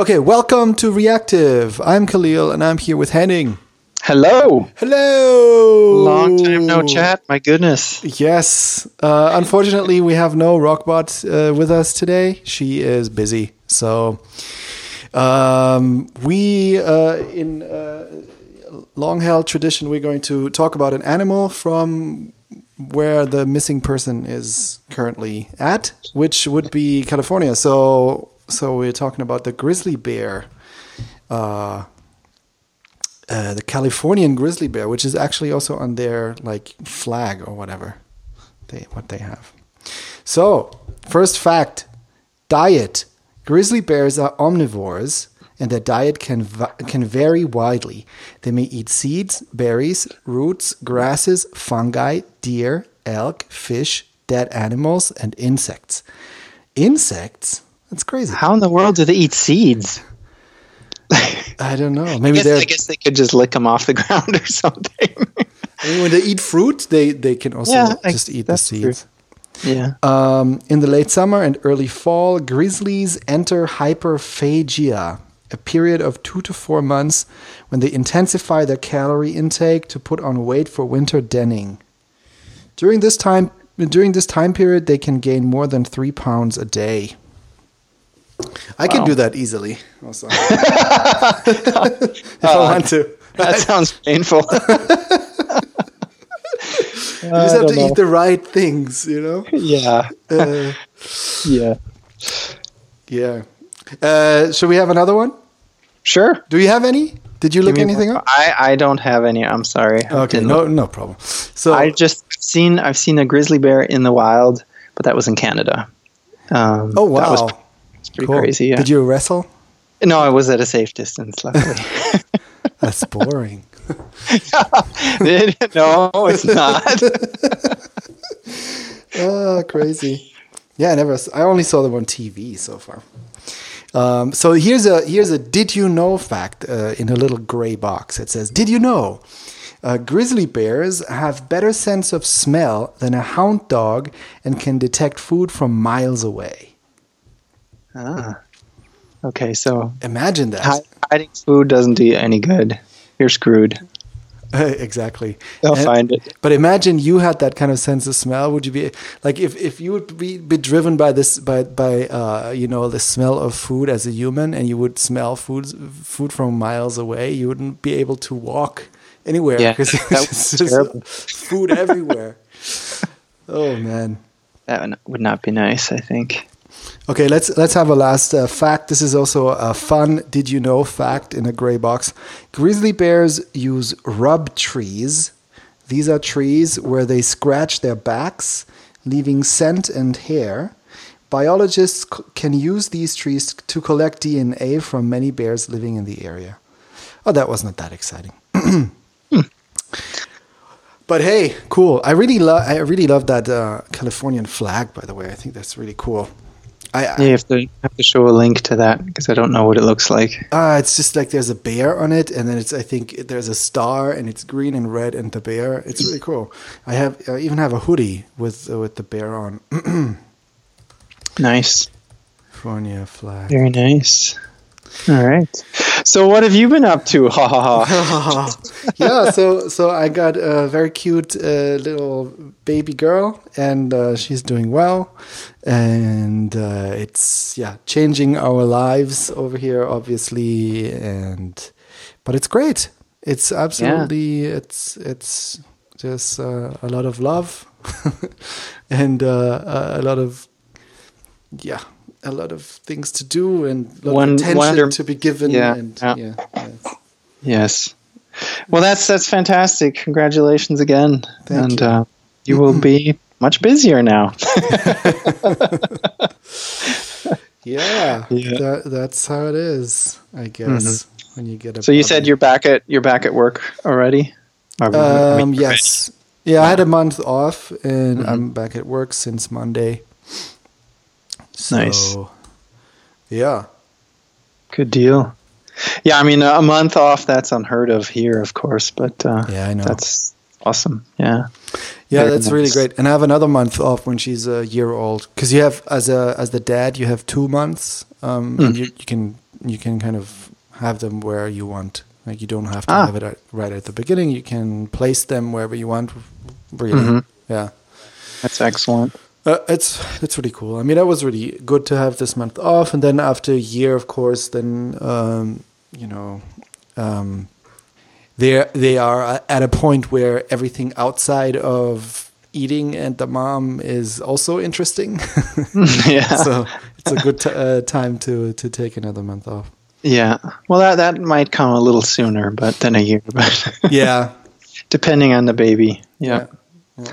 Okay, welcome to Reactive. I'm Kahlil and I'm here with Henning. Hello. Hello. Long time no chat. My goodness. Yes. Uh, unfortunately, we have no Rockbot uh, with us today. She is busy. So um, we, uh, in uh, long held tradition, we're going to talk about an animal from where the missing person is currently at, which would be California. So, so we're talking about the grizzly bear, uh, uh, the Californian grizzly bear, which is actually also on their like flag or whatever they what they have. So, first fact: diet. Grizzly bears are omnivores and their diet can, va- can vary widely. They may eat seeds, berries, roots, grasses, fungi, deer, elk, fish, dead animals, and insects. Insects? That's crazy. How in the world do they eat seeds? I don't know. I Maybe guess. I guess they could just lick them off the ground or something. I mean, when they eat fruit, they, they can also Yeah, I- just eat the that's true. seeds. yeah. Um, in the late summer and early fall, grizzlies enter hyperphagia, a period of two to four months when they intensify their calorie intake to put on weight for winter denning. During this time, during this time period, they can gain more than three pounds a day. I can Wow. do that easily. Also, if I want to. That sounds painful. You just have to eat the right things, you know. Yeah. Uh, Yeah. yeah. Uh, should we have another one? Sure. Do you have any? Did you look Give me anything up? I, I don't have any. I'm sorry. Okay, no, look. no problem. So, I just seen I've seen a grizzly bear in the wild, but that was in Canada. Um, oh wow, that was it's pretty Cool. crazy. Yeah. Did you wrestle? No, I was at a safe distance. Luckily. That's boring. no, it's not. oh, crazy. Yeah, I never. I only saw them on TV so far. Um, so here's a here's a did you know fact uh, in a little gray box. It says, "Did you know uh, grizzly bears have better sense of smell than a hound dog and can detect food from miles away?" Ah. Okay, so Imagine that. hi- hiding food doesn't do you any good. You're screwed. exactly. They'll And- find it. But imagine you had that kind of sense of smell. Would you be like if, if you would be, be driven by this by by uh, you know the smell of food as a human, and you would smell food food from miles away, you wouldn't be able to walk anywhere Yeah, because it's was just food everywhere. oh man. That would not be nice. I think. Okay, let's let's have a last uh, fact. This is also a fun did you know fact in a gray box. Grizzly bears use rub trees. These are trees where they scratch their backs, leaving scent and hair. Biologists c- can use these trees to collect DNA from many bears living in the area. Oh, that was not that exciting. But hey, cool. I really love. I really love that uh, Californian flag. By the way, I think that's really cool. I, I You have to have to show a link to that because I don't know what it looks like. Uh, it's just like there's a bear on it, and then it's I think there's a star, and it's green and red, and the bear. It's really cool. I have I even have a hoodie with uh, with the bear on. Nice. California flag. Very nice. All right. So what have you been up to? Ha ha ha. yeah, so so I got a very cute uh, little baby girl, and uh, she's doing well, and uh, it's yeah changing our lives over here, obviously, and but it's great. It's absolutely it's it's just uh, a lot of love, and uh, a lot of yeah. A lot of things to do and a lot One- of attention wonder- to be given, Yeah, and yeah. yeah, yeah. Yes. Well, that's that's fantastic. Congratulations again, Thank and you. Uh, you will be much busier now. Yeah, Yeah. That, that's how it is, I guess. When you get a so you said you're back at you're back at work already. Or, I mean, um, yes, yeah. I had a month off, and Mm-hmm. I'm back at work since Monday. So, Nice. Yeah, Good deal. Yeah, I mean a month off that's unheard of here, of course, but uh, yeah, I know. that's awesome. Yeah. yeah, very that's really great. And I have another month off when she's a year old, because you have as a as the dad, you have two months. Um, and you, you can you can kind of have them where you want. Like you don't have to Ah. have it at, right at the beginning. You can place them wherever you want. Really, Mhm. yeah. That's excellent. Uh, it's it's really cool. I mean, that was really good to have this month off, and then after a year, of course, then um, you know, um, they they are at a point where everything outside of eating and the mom is also interesting. yeah. so it's a good t- uh, time to to take another month off. Yeah. Well, that that might come a little sooner, but than a year, but Yeah, depending on the baby. Yeah. Yeah.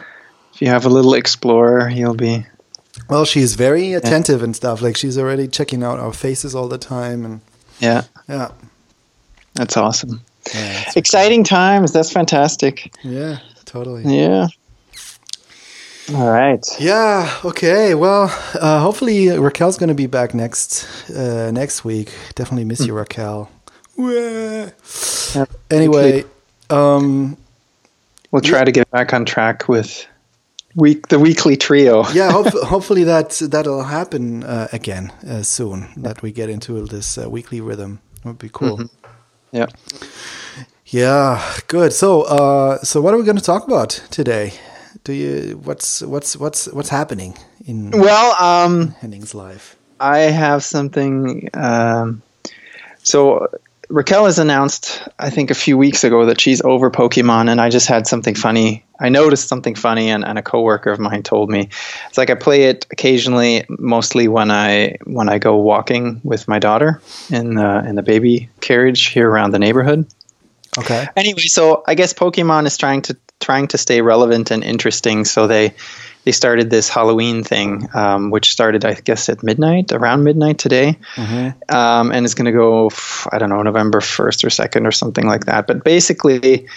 If you have a little explorer, you'll be. well, she's very attentive and stuff. Like she's already checking out our faces all the time, and Yeah. yeah, That's awesome. yeah, it's- Exciting times. That's fantastic. yeah, totally. Yeah. All right. Yeah. Okay. Well, uh, hopefully Raquel's going to be back next uh, next week. Definitely miss you, Raquel. Wah. Yep. Anyway, um, We'll try to get back on track with week the weekly trio. yeah. Hope, hopefully that that'll happen uh, again uh, soon. That we get into this uh, weekly rhythm would be cool. Yeah. Yeah. Good. So, uh, so what are we going to talk about today? Do you what's what's what's what's happening in Well, um, Henning's life? I have something. Um, so Raquel has announced, I think, a few weeks ago that she's over Pokemon, and I just had something funny. I noticed something funny, and, and a coworker of mine told me. It's like I play it occasionally, mostly when I when I go walking with my daughter in the in the baby carriage here around the neighborhood. Okay. Anyway, so I guess Pokemon is trying to trying to stay relevant and interesting. So they they started this Halloween thing, um, which started I guess at midnight, around midnight today, um, and it's going to go, I don't know November first or second or something like that. But basically,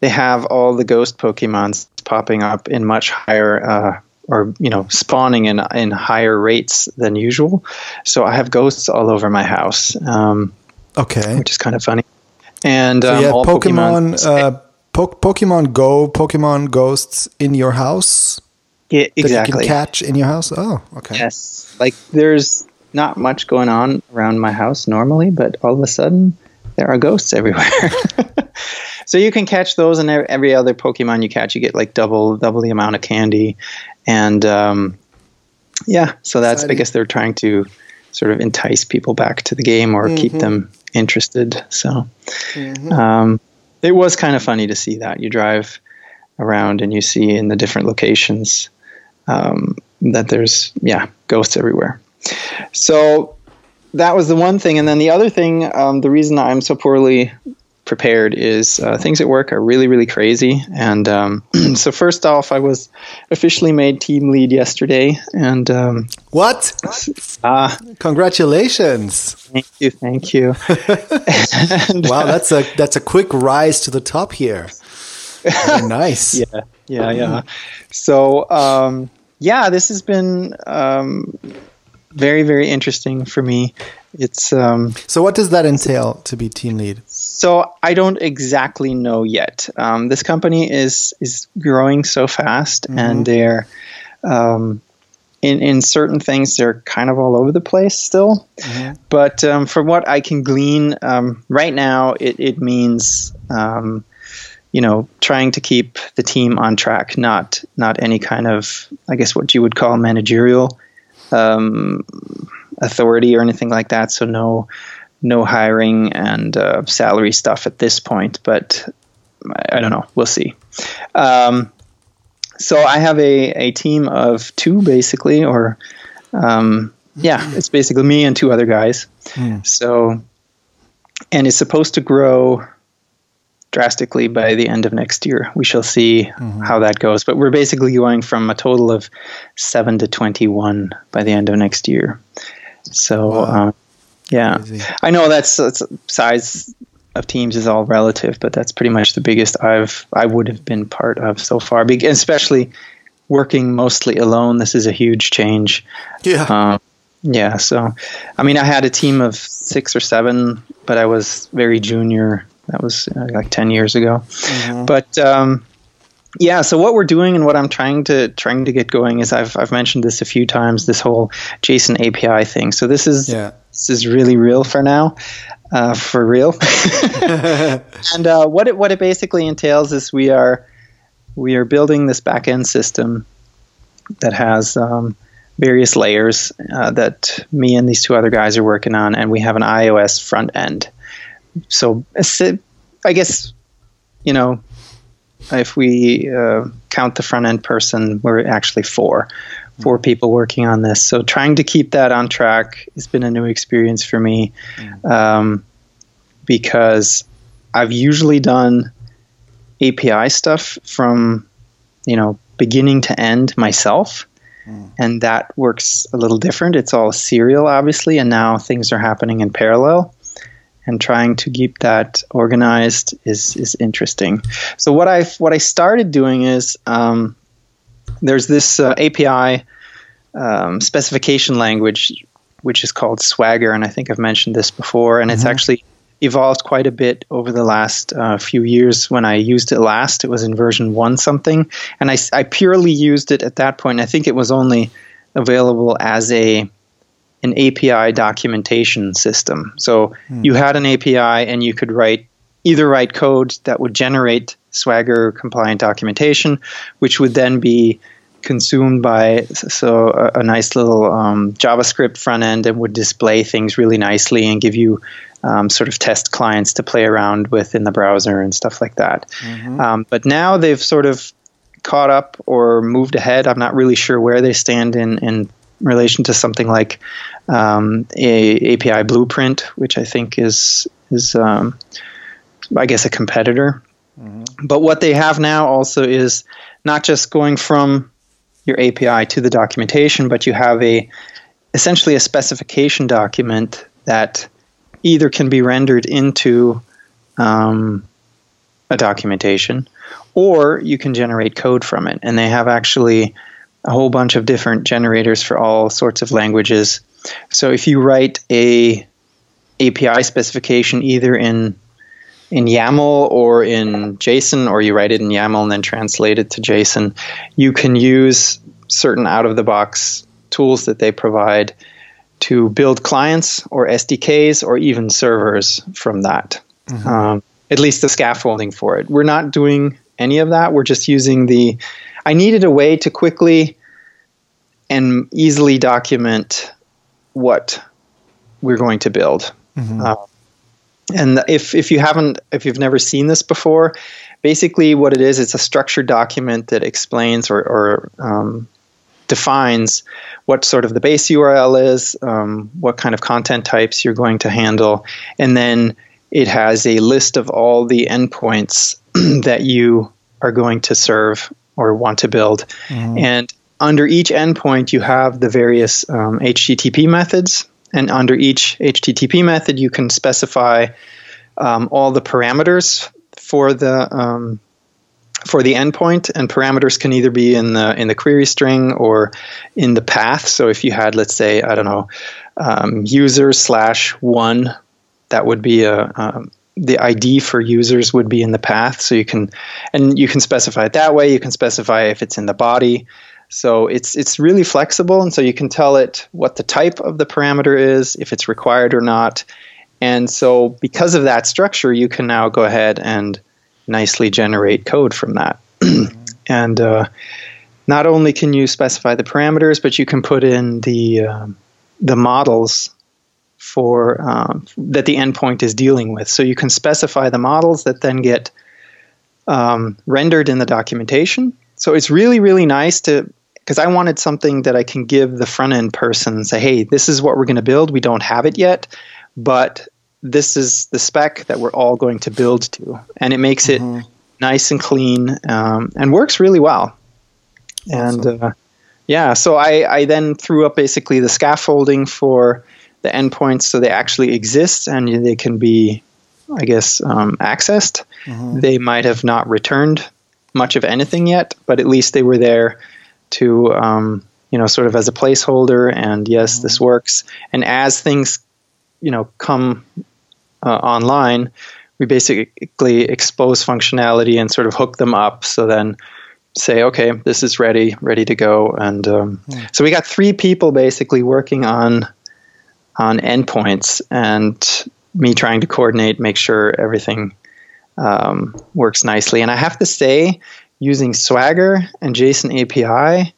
they have all the ghost Pokemons popping up in much higher. Uh, or you know, spawning in in higher rates than usual. So I have ghosts all over my house, um, Okay. which is kind of funny. And So um, you all Pokemon, Pokemon uh, po- Pokemon Go, Pokemon Ghosts in your house Yeah, that you exactly. can catch in your house. Oh, okay. Yes. Like there's not much going on around my house normally, but all of a sudden there are ghosts everywhere. so you can catch those, and every other Pokemon you catch, you get like double double the amount of candy, and um, yeah. So that's I guess they're trying to sort of entice people back to the game or keep them interested. So um, it was kind of funny to see that you drive around and you see in the different locations um, that there's yeah ghosts everywhere. So that was the one thing, and then the other thing, um, the reason I'm so poorly prepared is uh, things at work are really really crazy. And um, so first off, I was officially made team lead yesterday, and um, What? ah, Congratulations! thank you, thank you. And, Wow, that's a that's a quick rise to the top here. Very nice. yeah yeah yeah so um, yeah this has been um, very very interesting for me. It's um, So, what does that entail to be team lead? so i don't exactly know yet. Um, this company is is growing so fast and they're um, in, in certain things they're kind of all over the place still. But um, from what i can glean um, right now it, it means um, you know trying to keep the team on track not not any kind of i guess what you would call managerial um, authority or anything like that. So no no hiring and uh, salary stuff at this point but I, I don't know. We'll see. Um, so I have a, a team of two basically, or um, yeah, it's basically me and two other guys. So, and it's supposed to grow drastically by the end of next year. We shall see how that goes. But we're basically going from a total of seven to 21 by the end of next year. So, Wow. um, yeah, Crazy. I know that's, that's size of teams is all relative, but that's pretty much the biggest I've I would have been part of so far. Be- Especially working mostly alone, this is a huge change. Yeah. Um, yeah, so I mean, I had a team of six or seven, but I was very junior. That was uh, like ten years ago. But um, yeah, so what we're doing and what I'm trying to trying to get going is I've I've mentioned this a few times. This whole JSON API thing. So this is Yeah. this is really real for now, uh, for real. and uh, what it what it basically entails is we are we are building this back end system that has um, various layers uh, that me and these two other guys are working on, and we have an iOS front end. So I guess you know if we uh, count the front end person, we're actually four, four people working on this. So trying to keep that on track has been a new experience for me, um, because I've usually done API stuff from, you know, beginning to end myself. Mm. And that works a little different. It's all serial, obviously, and now things are happening in parallel and trying to keep that organized is is interesting. So what I what I started doing is um, there's this uh, API um, specification language which is called Swagger, and I think I've mentioned this before, and mm-hmm. it's actually evolved quite a bit over the last uh, few years. When I used it last, it was in version one something, and I, I purely used it at that point. I think it was only available as a an API documentation system. So hmm. you had an API and you could write either write code that would generate Swagger compliant documentation, which would then be consumed by so a, a nice little um, JavaScript front end and would display things really nicely and give you um, sort of test clients to play around with in the browser and stuff like that. Mm-hmm. Um, but now they've sort of caught up or moved ahead. I'm not really sure where they stand in, in relation to something like um, a API Blueprint, which I think is is um, I guess a competitor. Mm-hmm. But what they have now also is not just going from your API to the documentation, but you have a essentially a specification document that either can be rendered into um, a documentation or you can generate code from it. And they have actually a whole bunch of different generators for all sorts of languages. So if you write a API specification either in in YAML or in JSON, or you write it in YAML and then translate it to JSON, you can use certain out of the box tools that they provide to build clients or SDKs or even servers from that. Mm-hmm. Um, at least the scaffolding for it. We're not doing any of that. We're just using the. I needed a way to quickly and easily document what we're going to build. Mm-hmm. Uh, and if if you haven't if you've never seen this before, basically what it is, it's a structured document that explains or, or um, defines what sort of the base URL is, um, what kind of content types you're going to handle, and then it has a list of all the endpoints that you are going to serve or want to build. Mm-hmm. And under each endpoint, you have the various um, HTTP methods, and under each HTTP method, you can specify um, all the parameters for the um, for the endpoint, and parameters can either be in the in the query string or in the path. So if you had, let's say, I don't know, um, user slash one, that would be a um, the ID for users would be in the path. So you can and you can specify it that way. You can specify if it's in the body. So it's it's really flexible, and so you can tell it what the type of the parameter is, if it's required or not. And so because of that structure, you can now go ahead and nicely generate code from that. and uh, not only can you specify the parameters, but you can put in the um, the models for um, that the endpoint is dealing with. So you can specify the models that then get um, rendered in the documentation. So it's really really nice to because I wanted something that I can give the front end person say, hey, this is what we're going to build. We don't have it yet, but this is the spec that we're all going to build to, and it makes mm-hmm. it nice and clean um, and works really well. Awesome. And uh, yeah, so I, I then threw up basically the scaffolding for the endpoints so they actually exist and they can be, I guess, um, accessed. Mm-hmm. They might have not returned much of anything yet, but at least they were there to, um, you know, sort of as a placeholder. And yes, mm-hmm. this works. And as things you know come uh, online, we basically expose functionality and sort of hook them up. So then say, okay, this is ready, ready to go. And um, mm. so we got three people basically working on on endpoints and me trying to coordinate, make sure everything um, works nicely. And I have to say, using Swagger and JSON API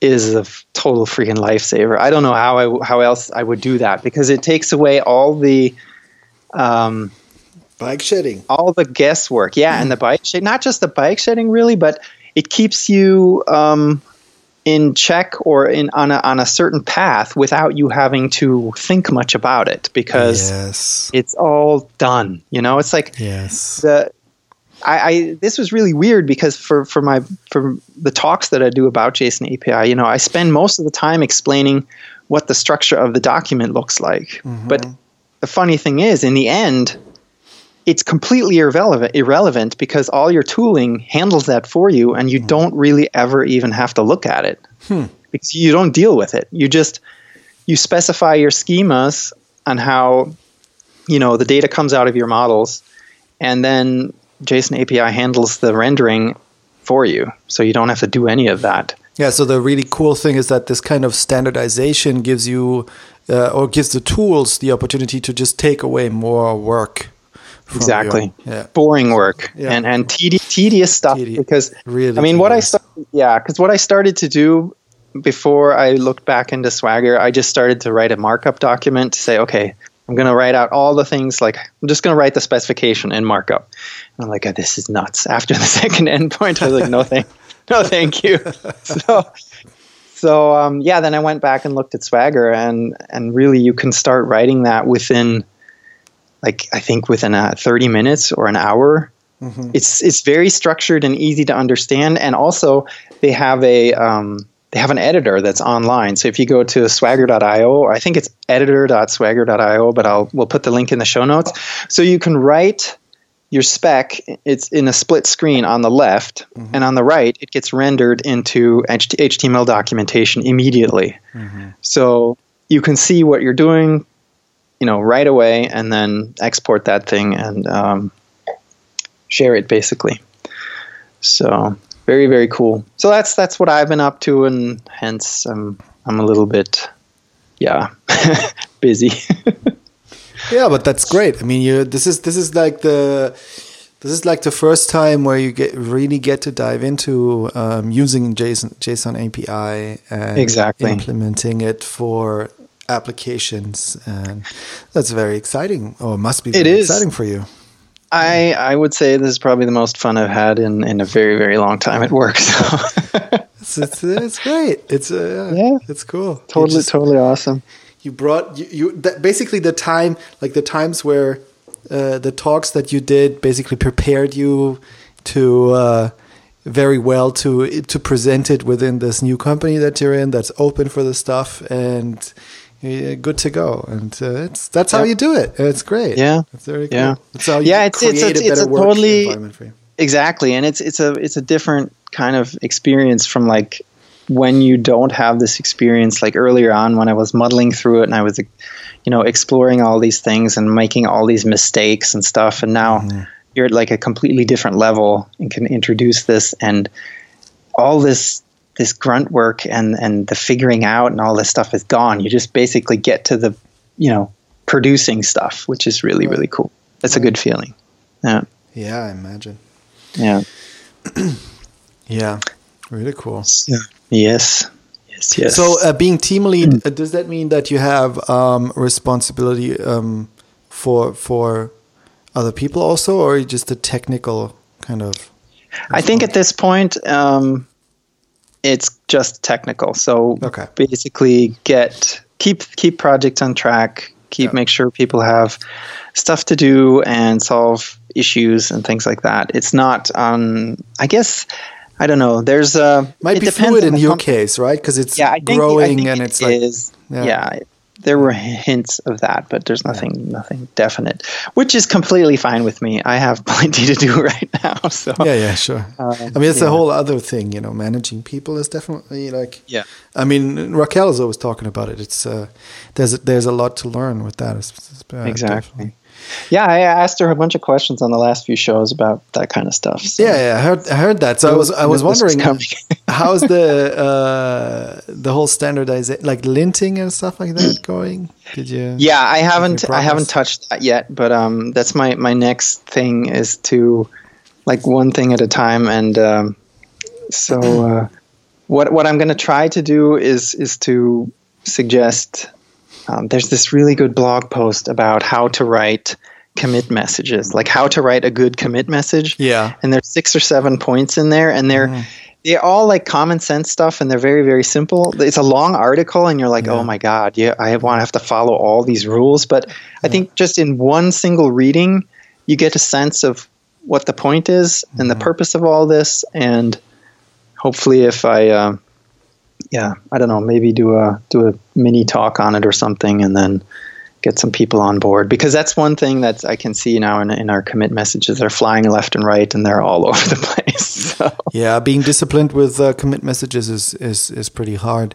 is a f- total freaking lifesaver. I don't know how I how else I would do that because it takes away all the um, Bike shedding. all the guesswork. Yeah, and the bike shed, not just the bike shedding really, but it keeps you um, in check or in on a on a certain path without you having to think much about it because Yes. it's all done. You know, it's like Yes. the I, I this was really weird because for for my for the talks that I do about JSON API, you know, I spend most of the time explaining what the structure of the document looks like. Mm-hmm. But the funny thing is, in the end, it's completely irrelevant irrelevant because all your tooling handles that for you, and you don't really ever even have to look at it because you don't deal with it. You just you specify your schemas on how you know the data comes out of your models, and then JSON API handles the rendering for you, so you don't have to do any of that. Yeah, so the really cool thing is that this kind of standardization gives you uh, or gives the tools the opportunity to just take away more work. Exactly. your- yeah. Boring work Yeah. and and tedi- tedious stuff Tedi- because really I mean what I tedious. started, yeah because what I started to do before I looked back into Swagger, I just started to write a markup document to say, okay, I'm going to write out all the things like I'm just going to write the specification in markup. And I'm like, oh, this is nuts. After the second endpoint, I was like, no thank, no thank you. So, so um, yeah, then I went back and looked at Swagger, and and really, you can start writing that within, like I think within uh, 30 minutes or an hour. It's it's very structured and easy to understand, and also they have a um, they have an editor that's online. So if you go to swagger.io, I think it's editor.swagger.io, but I'll we'll put the link in the show notes. So you can write your spec. It's in a split screen on the left, and on the right, it gets rendered into HTML documentation immediately. So you can see what you're doing, you know, right away, and then export that thing and um, share it basically. So very very cool. So that's that's what I've been up to, and hence I'm I'm a little bit yeah busy. Yeah, but that's great. I mean, you this is this is like the this is like the first time where you get really get to dive into um, using JSON JSON API and Exactly. implementing it for applications, and that's very exciting. Or must be It is. exciting for you. I I would say this is probably the most fun I've had in in a very very long time at work. So It's it's, it's great. It's uh, Yeah. it's cool. Totally just- totally awesome. you brought you, you that basically the time like the times where uh, the talks that you did basically prepared you to uh, very well to to present it within this new company that you're in that's open for the stuff and uh, good to go and uh, it's that's how Yeah. you do it it's great Yeah. it's very cool Yeah. that's how you Yeah, it's- it's create a- a it's a totally- environment for you Exactly, and it's it's a it's a different kind of experience from like when you don't have this experience. Like earlier on, when I was muddling through it and I was, you know, exploring all these things and making all these mistakes and stuff, and now you're at like a completely different level and can introduce this and all this this grunt work and and the figuring out and all this stuff is gone. You just basically get to the you know producing stuff, which is really really cool. It's a good feeling. Yeah, yeah I imagine yeah. yeah really cool Yeah. Yes. Yes. Yes. So, uh, being team lead, uh, does that mean that you have um, responsibility um, for for other people also, or just a technical kind of? I think at this point, um, it's just technical. So Okay. basically, get keep keep projects on track. Keep Yeah. make sure people have stuff to do and solve issues and things like that. It's not on. I guess I don't know. There's a Might be fluid in your com- case, right? Because it's Yeah, I think, growing I think and it it's like yeah. yeah. There were hints of that, but there's nothing, nothing definite, which is completely fine with me. I have plenty to do right now, so yeah, yeah, sure. Um, I mean, it's a whole other thing, you know. Managing people is definitely like, Yeah. I mean, Raquel is always talking about it. It's uh, there's there's a lot to learn with that. It's, it's, uh, Exactly. definitely. Yeah, I asked her a bunch of questions on the last few shows about that kind of stuff. So. Yeah, yeah, I heard, I heard that. So I was, I was wondering, how's the uh, the whole standardization, like linting and stuff like that, going? Did you? Yeah, I haven't, I haven't touched that yet, but um, that's my my next thing is to like one thing at a time, and um, so uh, what what I'm going to try to do is is to suggest um, there's this really good blog post about how to write commit messages, like how to write a good commit message. Yeah. And there's six or seven points in there, and they're mm. they're all like common sense stuff, and they're very very simple. It's a long article, and you're like, yeah. oh my god, yeah, I want to have to follow all these rules. But yeah. I think just in one single reading, you get a sense of what the point is mm. and the mm-hmm. purpose of all this, and hopefully, if I uh, yeah, I don't know, maybe do a do a mini talk on it or something, and then get some people on board because that's one thing that I can see now in, in our commit messages. They're flying left and right, and they're all over the place. So. Yeah, being disciplined with uh, commit messages is is is pretty hard.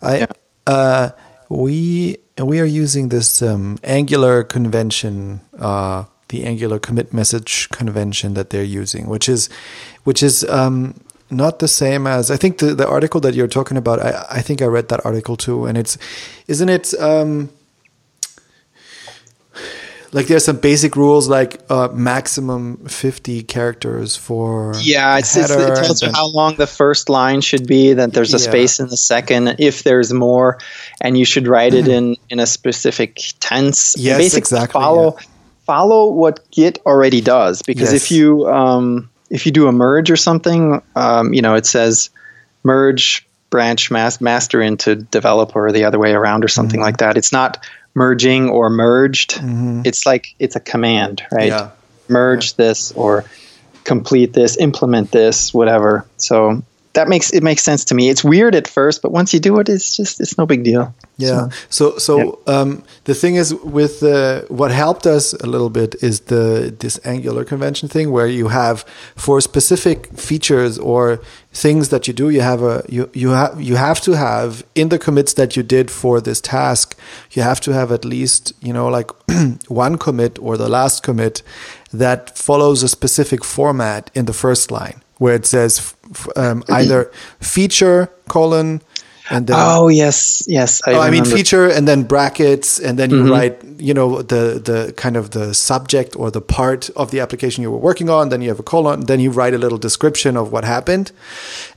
I yeah. uh, we we are using this um, Angular convention. Uh, the Angular commit message convention that they're using, which is, which is um, not the same as I think the, the article that you're talking about. I, I think I read that article too, and it's isn't it um, like there's some basic rules like uh, maximum 50 characters for yeah it's, it's, it tells you how long the first line should be that there's a yeah. space in the second if there's more and you should write it in in a specific tense yes basically exactly follow yeah. follow what git already does because yes. if you um, if you do a merge or something, um, you know, it says merge branch mas- master into developer or the other way around or something mm-hmm. like that. It's not merging or merged. Mm-hmm. It's like it's a command, right? Yeah. Merge yeah. this or complete this, implement this, whatever. So that makes it makes sense to me. It's weird at first, but once you do it, it's just it's no big deal. Yeah. So so, so yeah. um, the thing is with uh, what helped us a little bit is the this Angular convention thing where you have for specific features or things that you do, you have a you you have you have to have in the commits that you did for this task, you have to have at least you know like one commit or the last commit that follows a specific format in the first line where it says um, either feature colon and then oh yes yes I, oh, I mean feature and then brackets and then you mm-hmm. write you know the the kind of the subject or the part of the application you were working on then you have a colon then you write a little description of what happened.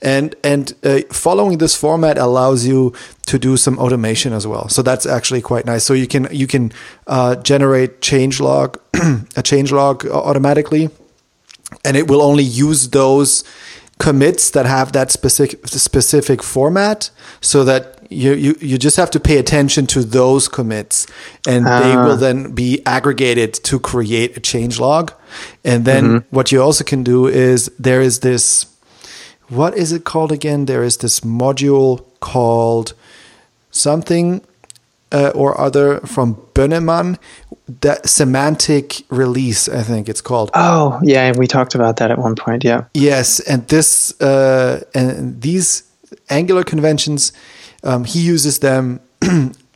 And and uh, following this format allows you to do some automation as well. So that's actually quite nice. So you can you can uh, generate change log a change log automatically and it will only use those commits that have that specific specific format so that you, you you just have to pay attention to those commits and uh. they ah. will then be aggregated to create a change log and then mm-hmm. what you also can do is there is this what is it called again there is this module called something uh, or other from Bönnemann, that semantic release, I think it's called. Oh, yeah, we talked about that at one point. Yeah. Yes, and this uh, and these Angular conventions, um, he uses them.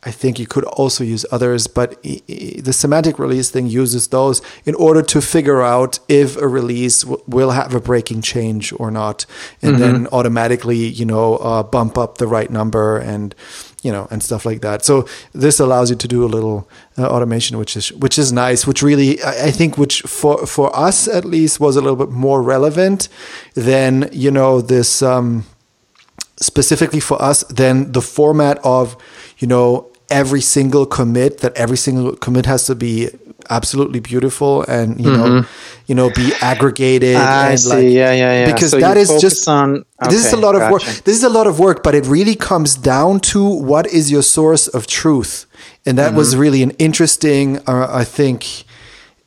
I think you could also use others, but the semantic release thing uses those in order to figure out if a release will have a breaking change or not, and mm-hmm. then automatically, you know, uh, bump up the right number and you know, and stuff like that. So this allows you to do a little uh, automation, which is which is nice. Which really, I think, which for for us at least was a little bit more relevant than you know this um, specifically for us than the format of you know every single commit that every single commit has to be absolutely beautiful and you mm-hmm. know you know be aggregated I and see. like yeah yeah yeah because so that is just on okay, this is a lot of work this is a lot of work but it really comes down to what is your source of truth and that mm-hmm. was really an interesting uh, i think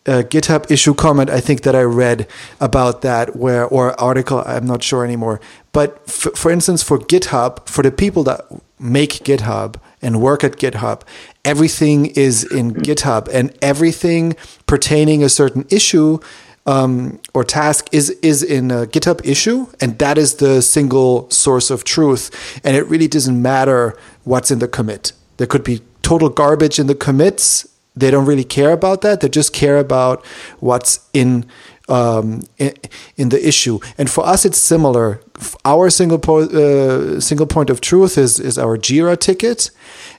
uh, GitHub issue comment I think that I read about that where or article I'm not sure anymore but f- for instance for GitHub for the people that make GitHub and work at GitHub. Everything is in GitHub, and everything pertaining a certain issue um, or task is is in a GitHub issue, and that is the single source of truth. And it really doesn't matter what's in the commit. There could be total garbage in the commits, they don't really care about that. They just care about what's in um, in, in, the issue. And for us, it's similar. Our single po- uh, single point of truth is is our Jira ticket,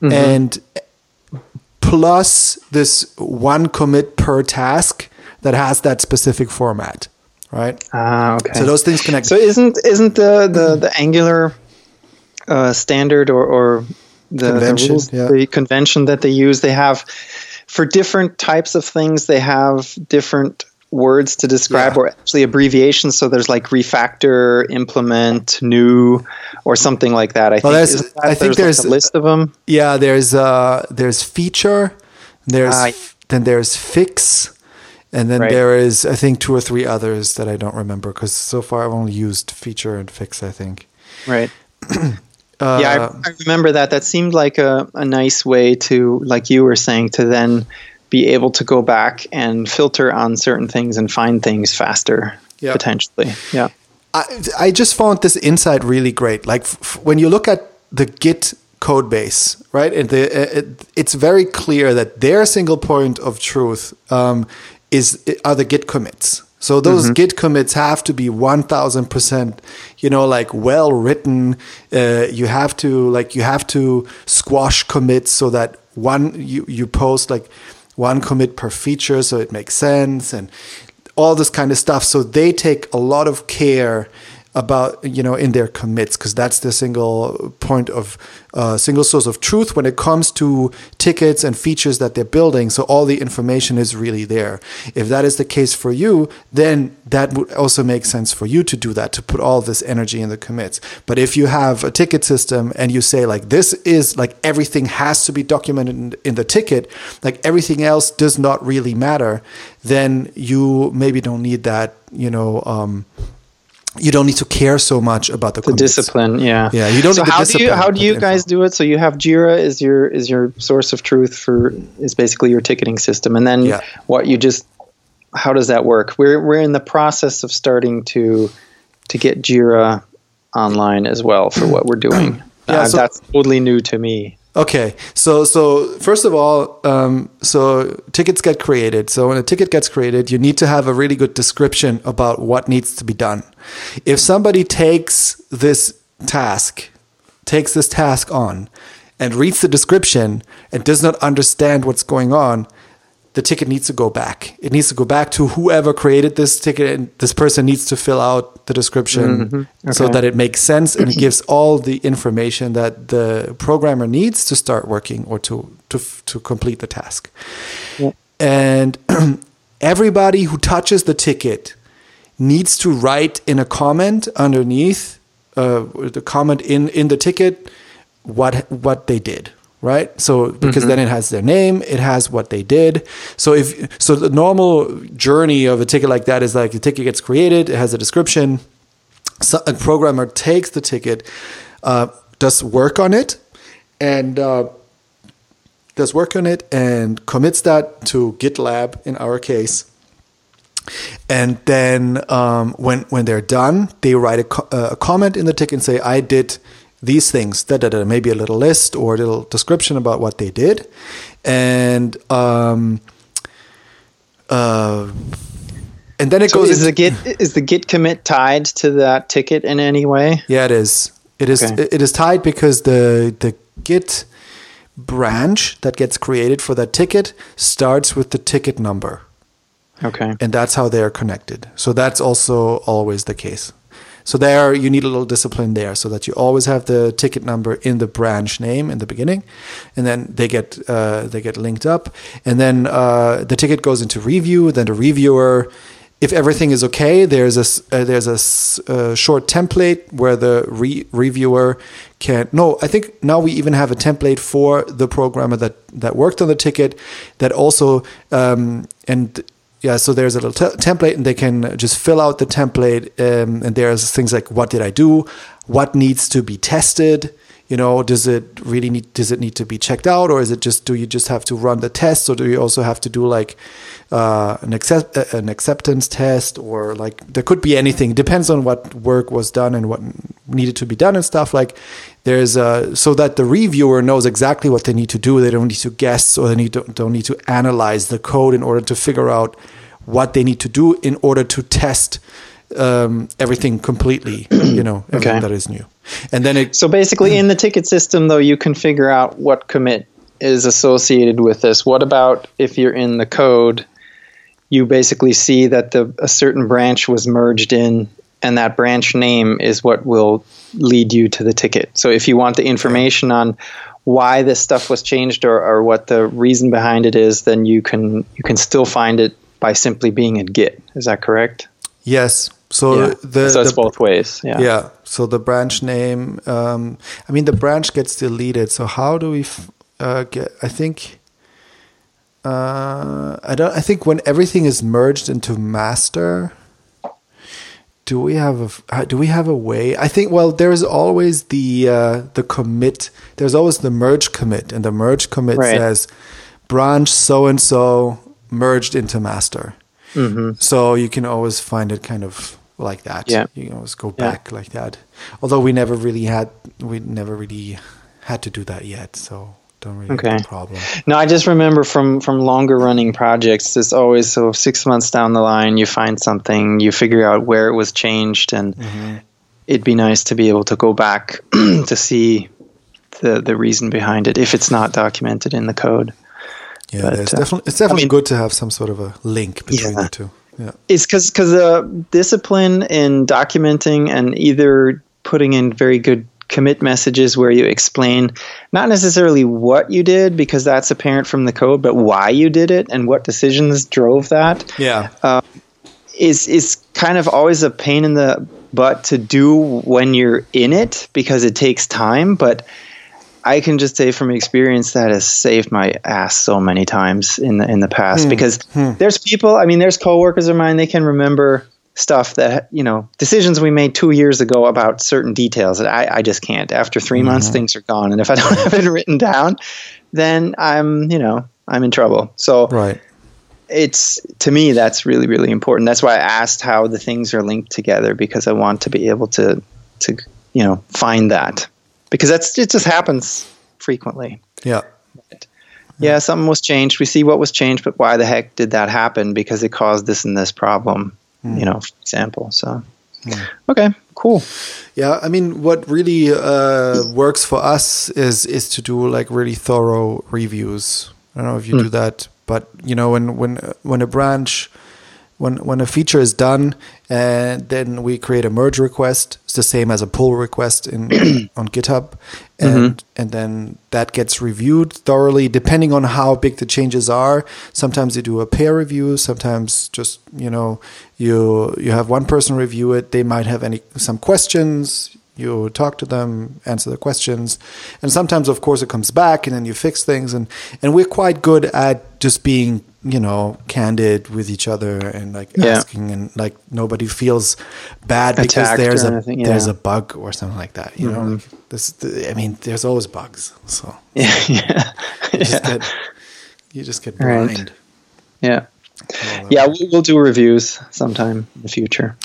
mm-hmm. and plus this one commit per task that has that specific format, right? Ah, okay. So those things connect. So isn't isn't the the, the Angular uh, standard or, or the convention, the, rules, yeah. the convention that they use? They have for different types of things. They have different words to describe yeah. or actually abbreviations. So there's like refactor implement new or something like that i well, think, that, I think there's like a list of them yeah there's uh there's feature there's uh, then there's fix and then right. there is i think two or three others that i don't remember because so far i've only used feature and fix i think. Right. Uh, yeah I, I remember that. That seemed like a, a nice way to like you were saying to then be able to go back and filter on certain things and find things faster yeah. potentially. Yeah. I, I just found this insight really great. Like f- when you look at the Git code base, right? And the, it, it's very clear that their single point of truth um, is are the Git commits. So those mm-hmm. Git commits have to be one thousand percent, you know, like well written. Uh, you have to like you have to squash commits so that one you you post like one commit per feature so it makes sense and all this kind of stuff. So they take a lot of care about you know in their commits because that's the single point of uh, single source of truth when it comes to tickets and features that they're building. So all the information is really there. If that is the case for you then that would also make sense for you to do that to put all this energy in the commits. But if you have a ticket system and you say like this is like everything has to be documented in, in the ticket like everything else does not really matter then you maybe don't need that you know um, you don't need to care so much about the, the discipline. Yeah, yeah. You don't. So how do you how do you guys do it? So you have Jira is your is your source of truth for is basically your ticketing system, and then yeah. what you just how does that work? We're we're in the process of starting to to get Jira online as well for what we're doing. yeah, uh, so, that's totally new to me. Okay, so so first of all, um, so tickets get created. So when a ticket gets created, you need to have a really good description about what needs to be done. If somebody takes this task, takes this task on, and reads the description and does not understand what's going on, the ticket needs to go back. It needs to go back to whoever created this ticket, and this person needs to fill out the description mm-hmm. okay. so that it makes sense and it gives all the information that the programmer needs to start working or to to to complete the task. Yeah. And everybody who touches the ticket needs to write in a comment underneath uh, the comment in in the ticket what what they did right? So because mm-hmm. then it has their name, it has what they did. So if so, the normal journey of a ticket like that is like the ticket gets created, it has a description. So a programmer takes the ticket, uh, does work on it, and uh, does work on it and commits that to GitLab in our case. And then um, when when they're done, they write a, co- a comment in the ticket and say, "I did." These things, da, da, da, maybe a little list or a little description about what they did. And um, uh, and then it so goes. Is the git is the git commit tied to that ticket in any way? Yeah, it is. It is. Okay. It is tied because the the git branch that gets created for that ticket starts with the ticket number. Okay. And that's how they are connected. So that's also always the case. So there, you need a little discipline there, so that you always have the ticket number in the branch name in the beginning, and then they get uh, they get linked up, and then uh, the ticket goes into review. Then the reviewer, if everything is okay, there's a uh, there's a uh, short template where the re- reviewer can. No, I think now we even have a template for the programmer that that worked on the ticket that also um, and yeah, so there's a little template, and they can just fill out the template. Um, and there's things like what did I do, what needs to be tested, you know, does it really need does it need to be checked out, or is it just do you just have to run the test or do you also have to do like uh, an accept uh, an acceptance test, or like there could be anything. It depends on what work was done and what needed to be done and stuff. Like there's a so that the reviewer knows exactly what they need to do. They don't need to guess or they need to, don't need to analyze the code in order to figure out what they need to do in order to test um, everything completely. you know, everything Okay. that is new. And then it So basically, in the ticket system, though, you can figure out what commit is associated with this. What about if you're in the code? You basically see that the a certain branch was merged in, and that branch name is what will lead you to the ticket. So if you want the information on why this stuff was changed or, or what the reason behind it is, then you can you can still find it by simply being in Git. Is that correct? Yes. So Yeah. the so it's the- both ways. Yeah. yeah so the branch name um, i mean the branch gets deleted so how do we f- uh, get i think uh, i don't i think when everything is merged into master do we have a uh, do we have a way i think well there's always the uh, the commit there's always the merge commit and the merge commit Right. says branch so and so merged into master so you can always find it kind of like that. Yeah. You can always go Yeah. back like that. Although we never really had we never really had to do that yet, so don't really Okay. have a problem. No, I just remember from from longer running projects. It's always so six months down the line, you find something, you figure out where it was changed, and Mm-hmm. it'd be nice to be able to go back to see the the reason behind it if it's not documented in the code. Yeah, But, uh, definitely it's definitely mean- good to have some sort of a link between Yeah. the two. Yeah. It's because because uh, discipline in documenting and either putting in very good commit messages where you explain not necessarily what you did because that's apparent from the code, but why you did it and what decisions drove that. Yeah. is is kind of always a pain in the butt to do when you're in it because it takes time but I can just say from experience that has saved my ass so many times in the in the past hmm. because hmm. there's people I mean there's coworkers of mine they can remember stuff that you know decisions we made two years ago about certain details that I, I just can't. After 3 mm-hmm. months things are gone and if I don't have it written down then I'm you know I'm in trouble. So Right. it's to me that's really really important. That's why i asked how the things are linked together because i want to be able to to you know find that because that's it just happens frequently. Yeah. yeah something was changed. We see what was changed but why the heck did that happen? Because it caused this and this problem hmm. you know for example so. Hmm. Okay cool. Yeah, I mean, what really uh, works for us is is to do like really thorough reviews. I don't know if you hmm. do that, but you know, when when when a branch, when when a feature is done, and then we create a merge request. It's the same as a pull request in on GitHub, mm-hmm. and and then that gets reviewed thoroughly, depending on how big the changes are. Sometimes you do a peer review. Sometimes just you know you you have one person review it. They might have any some questions. You talk to them, answer the questions, and sometimes, of course, it comes back, and then you fix things. and And we're quite good at just being, you know, candid with each other and like Yeah. asking, and like nobody feels bad because Attacked there's a anything, there's yeah. Mm-hmm. a bug or something like that. You know, like this. I mean, there's always bugs, so yeah yeah you just yeah, get you just get Right. blind. yeah. yeah we'll, we'll do reviews sometime in the future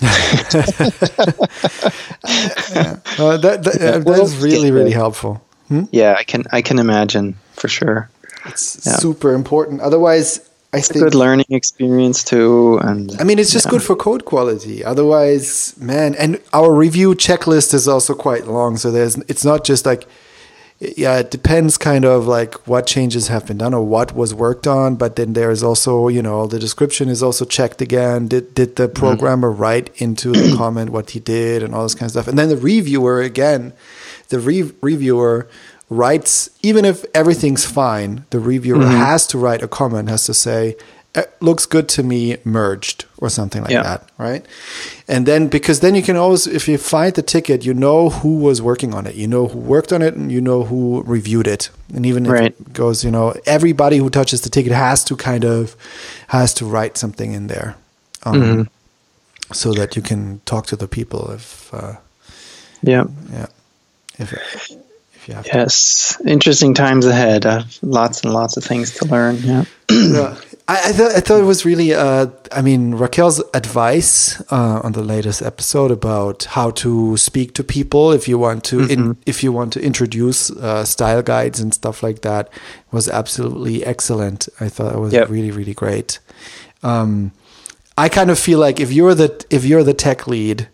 Uh, that, that, uh, that's really really helpful. yeah i can i can imagine for sure It's Yeah. super important. Otherwise, I it's a think good learning experience too and I mean, it's just Yeah. good for code quality. Otherwise, man, and our review checklist is also quite long. So there's, it's not just like, yeah, it depends kind of like what changes have been done or what was worked on. But then there's also, you know, the description is also checked again. Did, did the mm-hmm. programmer write into the comment what he did and all this kind of stuff? And then the reviewer, again, the re- reviewer writes, even if everything's fine, the reviewer has to write a comment, has to say, "Eh, looks good to me, merged, or something like Yeah. that, right? And then, because then you can always, if you find the ticket, you know who was working on it, you know who worked on it, and you know who reviewed it. And even if it goes, you know, everybody who touches the ticket has to kind of, has to write something in there. Um, So that you can talk to the people if, uh, yeah yeah, if, yes, interesting times ahead. Uh, lots and lots of things to learn. Yeah. yeah. I, I, th- I, thought it was really, uh, I mean, Raquel's advice uh, on the latest episode about how to speak to people if you want to, mm-hmm. in, if you want to introduce uh, style guides and stuff like that, was absolutely excellent. I thought it was yep. really, really great. Um, I kind of feel like if you're the if you're the tech lead,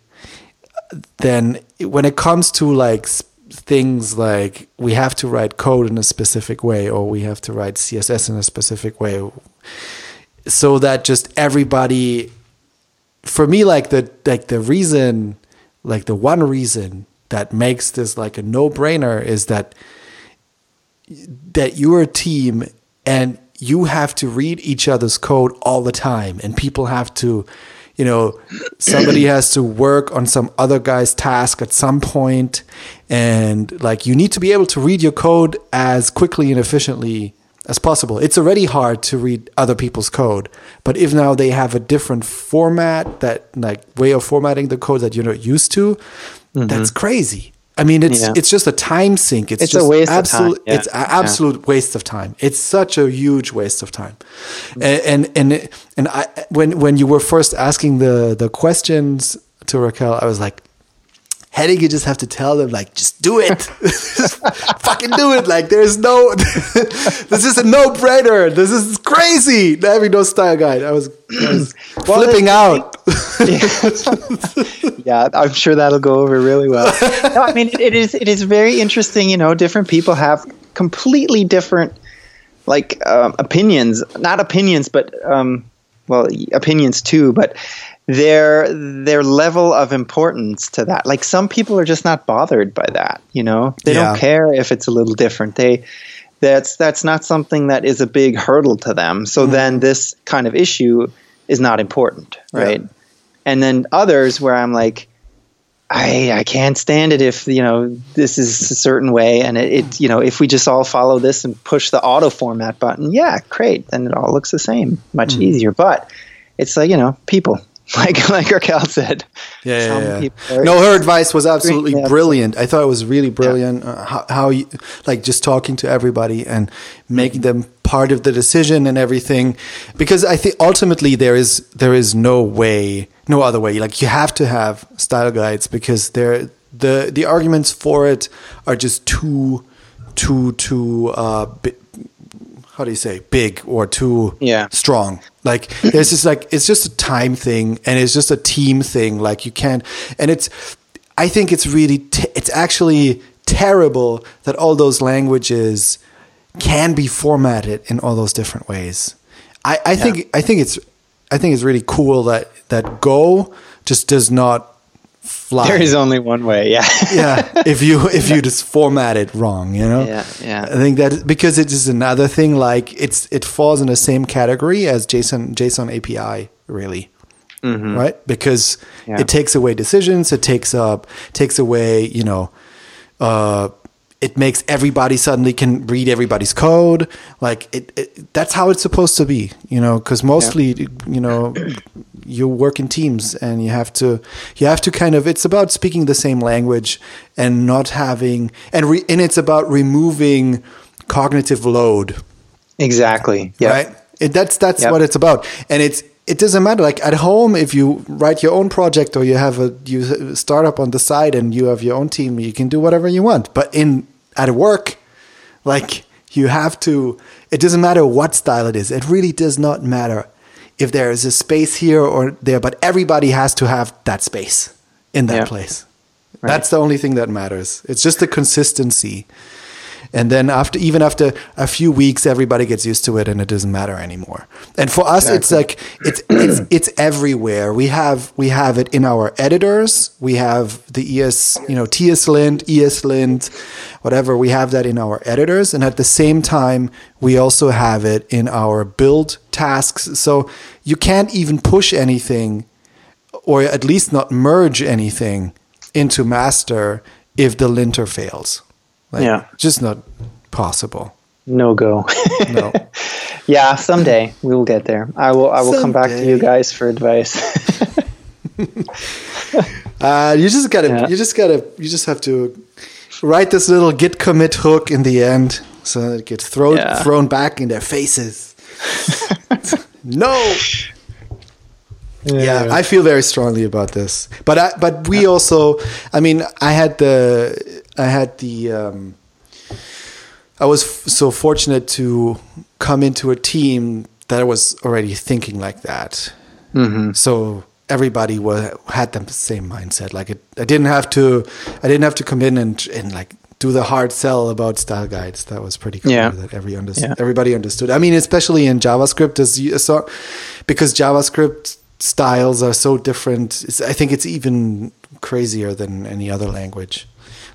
then when it comes to like things like we have to write code in a specific way or we have to write css in a specific way so that just everybody for me like the like the reason like the one reason that makes this like a no-brainer is that that you're a team and you have to read each other's code all the time and people have to you know somebody has to work on some other guy's task at some point and like you need to be able to read your code as quickly and efficiently as possible. It's already hard to read other people's code, but if now they have a different format that like way of formatting the code that you're not used to, mm-hmm. that's crazy. I mean, it's yeah. it's just a time sink. It's, it's just a waste absolute. Yeah. It's an absolute yeah. waste of time. It's such a huge waste of time. Mm-hmm. And and and, and I when when you were first asking the the questions to Raquel, I was like, Henning, you just have to tell them, like, just do it. fucking do it. Like, there's no, this is a no brainer. This is crazy. Having no style guide. I was, I was well, flipping out. yeah, I'm sure that'll go over really well. No, I mean, it is, it is very interesting. You know, different people have completely different, like, um, opinions, not opinions, but, um, well, opinions too, but their their level of importance to that. Like some people are just not bothered by that, you know. They yeah. don't care if it's a little different. They that's that's not something that is a big hurdle to them. So mm-hmm. then this kind of issue is not important, right? Yeah. And then others where I'm like I, I can't stand it if you know this is a certain way and it, it, you know if we just all follow this and push the auto format button yeah great then it all looks the same much mm. easier but it's like you know people like like Raquel said. Yeah, yeah, yeah. no, her advice was absolutely brilliant. I thought it was really brilliant. Yeah. Uh, how, how you like just talking to everybody and making them part of the decision and everything, because I think ultimately there is there is no way, no other way. Like you have to have style guides because they're the the arguments for it are just too too too uh, how do you say big or too yeah. strong like there's just like it's just a time thing and it's just a team thing like you can't and it's i think it's really t- it's actually terrible that all those languages can be formatted in all those different ways i, I yeah. think i think it's i think it's really cool that that go just does not fly. There is only one way. Yeah. yeah. If you if you just format it wrong, you know. Yeah. Yeah. I think that because it is another thing. Like it's it falls in the same category as JSON JSON API really. Mm-hmm. Right, because yeah. it takes away decisions. It takes up takes away, you know, uh, it makes everybody suddenly can read everybody's code. Like it, it that's how it's supposed to be you know because mostly yeah. you know you work in teams and you have to you have to kind of it's about speaking the same language and not having and re, and it's about removing cognitive load. Exactly. Yeah. Right? It, that's that's yep. what it's about. And it's it doesn't matter. Like at home if you write your own project or you have a you start up on the side and you have your own team you can do whatever you want. But in at work like you have to it doesn't matter what style it is. It really does not matter if there is a space here or there but everybody has to have that space in that yeah. place. Right. that's the only thing that matters. It's just the consistency and then after even after a few weeks everybody gets used to it and it doesn't matter anymore. And for us exactly. it's like it's it's it's everywhere. We have we have it in our editors. We have the es you know tslint eslint whatever. We have that in our editors. And at the same time we also have it in our build tasks. So you can't even push anything or at least not merge anything into master if the linter fails like, yeah, just not possible. No go. no. yeah, someday we will get there. I will. I will someday. come back to you guys for advice. uh, you just gotta. Yeah. You just gotta. You just have to write this little git commit hook in the end so it gets thrown Yeah. thrown back in their faces. no. Yeah, I feel very strongly about this. But I, but we also, I mean, I had the, I had the, um, I was f- so fortunate to come into a team that was already thinking like that. Mm-hmm. So everybody was had the same mindset. Like it, I didn't have to, I didn't have to come in and and like do the hard sell about style guides. That was pretty clear Yeah. that every under, Yeah. everybody understood. I mean, especially in JavaScript, as you saw, because JavaScript styles are so different. It's, I think it's even crazier than any other language,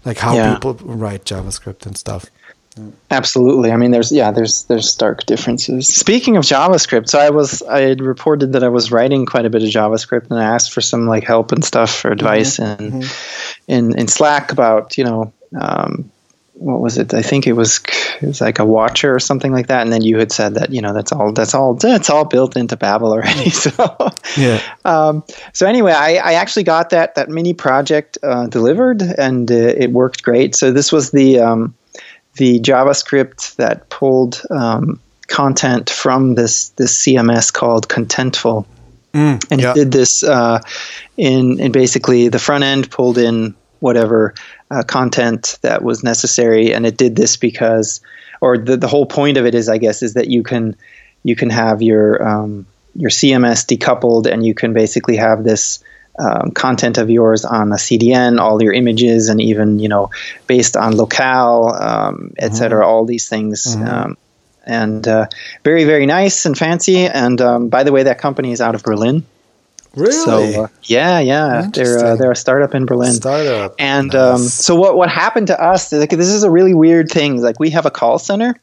like how Yeah. people write JavaScript and stuff. Absolutely. I mean, there's yeah, there's there's stark differences. Speaking of JavaScript, so I was I had reported that I was writing quite a bit of JavaScript, and I asked for some like help and stuff or advice in in in Slack about you know um, what was it? I think it was it was like a watcher or something like that, and then you had said that you know that's all that's all that's all built into Babel already. So Yeah. um, so anyway, I, I actually got that that mini project uh, delivered, and uh, it worked great. So this was the um, the JavaScript that pulled um, content from this this CMS called Contentful, and yeah. it did this uh, in in basically the front end pulled in whatever uh, content that was necessary, and it did this because, or the the whole point of it is, I guess, is that you can you can have your um, your CMS decoupled, and you can basically have this um, content of yours on a CDN, all your images, and even you know based on locale, um, et cetera, all these things. Um, and uh, very, very nice and fancy. And um, by the way, that company is out of Berlin. Really? So uh, yeah, yeah, they're uh, they're a startup in Berlin. Startup. And um, so what what happened to us? Like this is a really weird thing. Like we have a call center,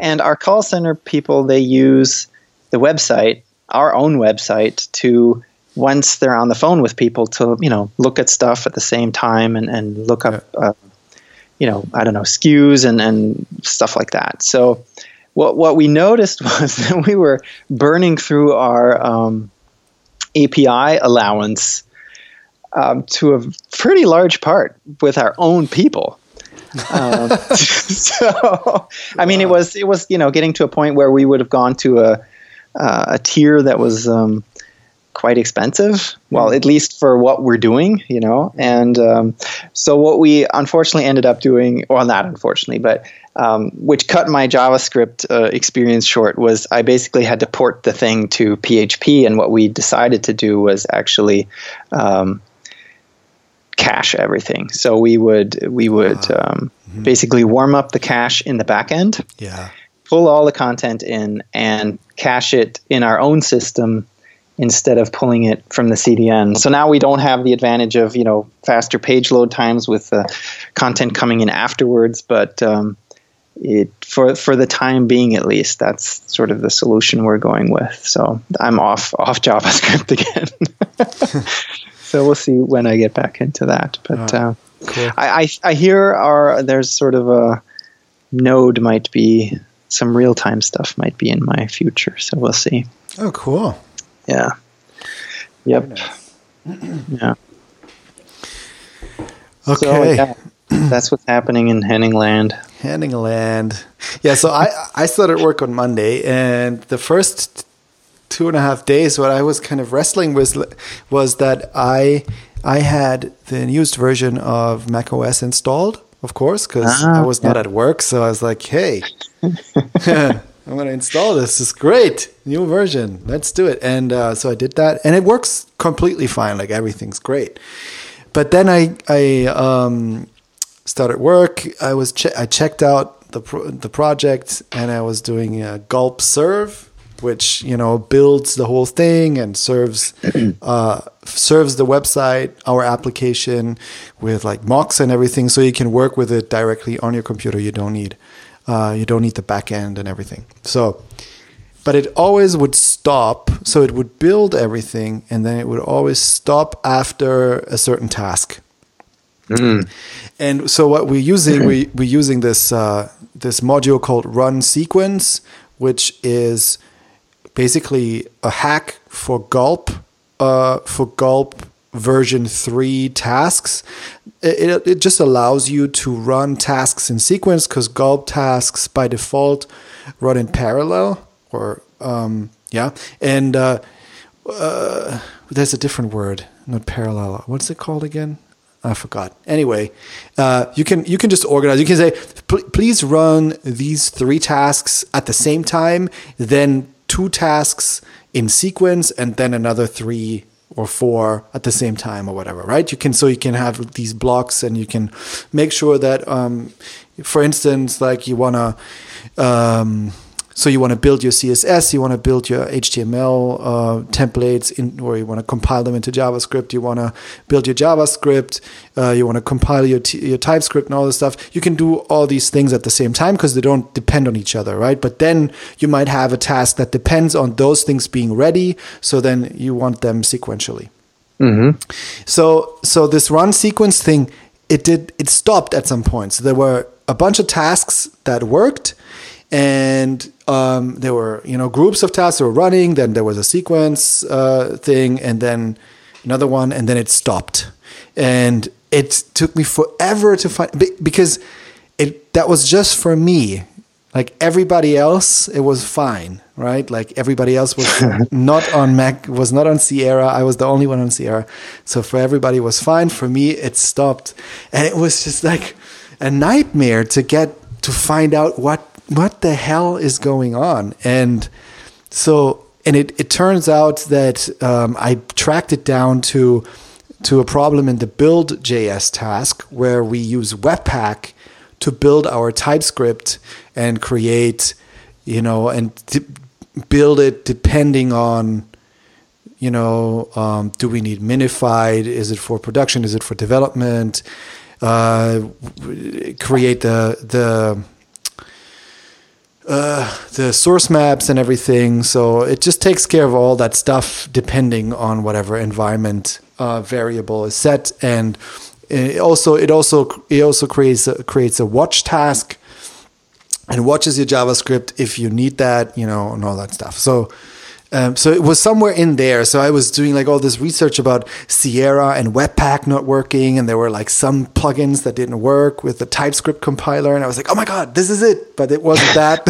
and our call center people they use the website, our own website, to once they're on the phone with people to you know look at stuff at the same time and and look up. Uh, you know, I don't know, SKUs and, and stuff like that. So, what what we noticed was that we were burning through our um, API allowance um, to a pretty large part with our own people. um, so, I mean, it was it was you know getting to a point where we would have gone to a uh, a tier that was um, quite expensive. Well, at least for what we're doing, you know. And um, so what we unfortunately ended up doing, well, not unfortunately, but um, which cut my JavaScript uh, experience short was I basically had to port the thing to PHP, and what we decided to do was actually. Um, cache everything so we would we would um, basically warm up the cache in the back end Yeah. pull all the content in and cache it in our own system instead of pulling it from the CDN. So now we don't have the advantage of you know faster page load times with the content coming in afterwards, but um, it for for the time being at least that's sort of the solution we're going with. So I'm off off JavaScript again. so we'll see when I get back into that, but. Uh, Cool. I, I, I hear our there's sort of a node might be some real time stuff might be in my future, so we'll see. Oh, cool. Yeah. Yep. Yeah. Okay. So yeah, that's what's happening in Henningland. Handing land. Yeah, so I I started work on Monday, and the first two and a half days, what I was kind of wrestling with was that I I had the newest version of macOS installed, of course, because Ah, I was not yeah. at work. So I was like, hey, I'm going to install this. It's great. New version. Let's do it. And uh, so I did that, and it works completely fine. Like everything's great. But then I I um, started work. I was che- I checked out the pro- the project, and I was doing a gulp serve, which you know builds the whole thing and serves uh, serves the website, our application with like mocks and everything, so you can work with it directly on your computer. You don't need uh, you don't need the back end and everything. So but it always would stop. So it would build everything, and then it would always stop after a certain task. And so what we're using, we we're using this uh, this module called Run Sequence, which is basically a hack for Gulp uh, for Gulp version 3 tasks. It, it, it just allows you to run tasks in sequence because Gulp tasks by default run in parallel or, um, yeah. And uh, uh, there's a different word, not parallel. What's it called again? I forgot. Anyway, uh, you can you can just organize. You can say, please run these three tasks at the same time, then two tasks in sequence, and then another three or four at the same time or whatever. Right? You can so you can have these blocks, and you can make sure that, um, for instance, like you wanna. Um, so you want to build your CSS, you want to build your HTML uh, templates, in, or you want to compile them into JavaScript. You want to build your JavaScript. Uh, you want to compile your your TypeScript and all this stuff. You can do all these things at the same time because they don't depend on each other, right? But then you might have a task that depends on those things being ready. So then you want them sequentially. Mm-hmm. So so this run sequence thing, it did it stopped at some point. So there were a bunch of tasks that worked and um, there were you know groups of tasks that were running. Then there was a sequence uh, thing, and then another one, and then it stopped. And it took me forever to find because it that was just for me. Like everybody else, it was fine, right? Like everybody else was not on Mac, was not on Sierra. I was the only one on Sierra, so for everybody was fine. For me, it stopped, and it was just like a nightmare to get to find out what what the hell is going on? And so, and it, it turns out that um, I tracked it down to to a problem in the build JS task where we use Webpack to build our TypeScript and create, you know, and build it depending on, you know, um, do we need minified? Is it for production? Is it for development? Uh, create the the uh, the source maps and everything. So it just takes care of all that stuff depending on whatever environment uh, variable is set. And it also it also it also creates a, creates a watch task and watches your JavaScript if you need that, you know, and all that stuff. So um, so it was somewhere in there. So I was doing like all this research about Sierra and Webpack not working, and there were like some plugins that didn't work with the TypeScript compiler, and I was like, oh my god, this is it, but it wasn't that.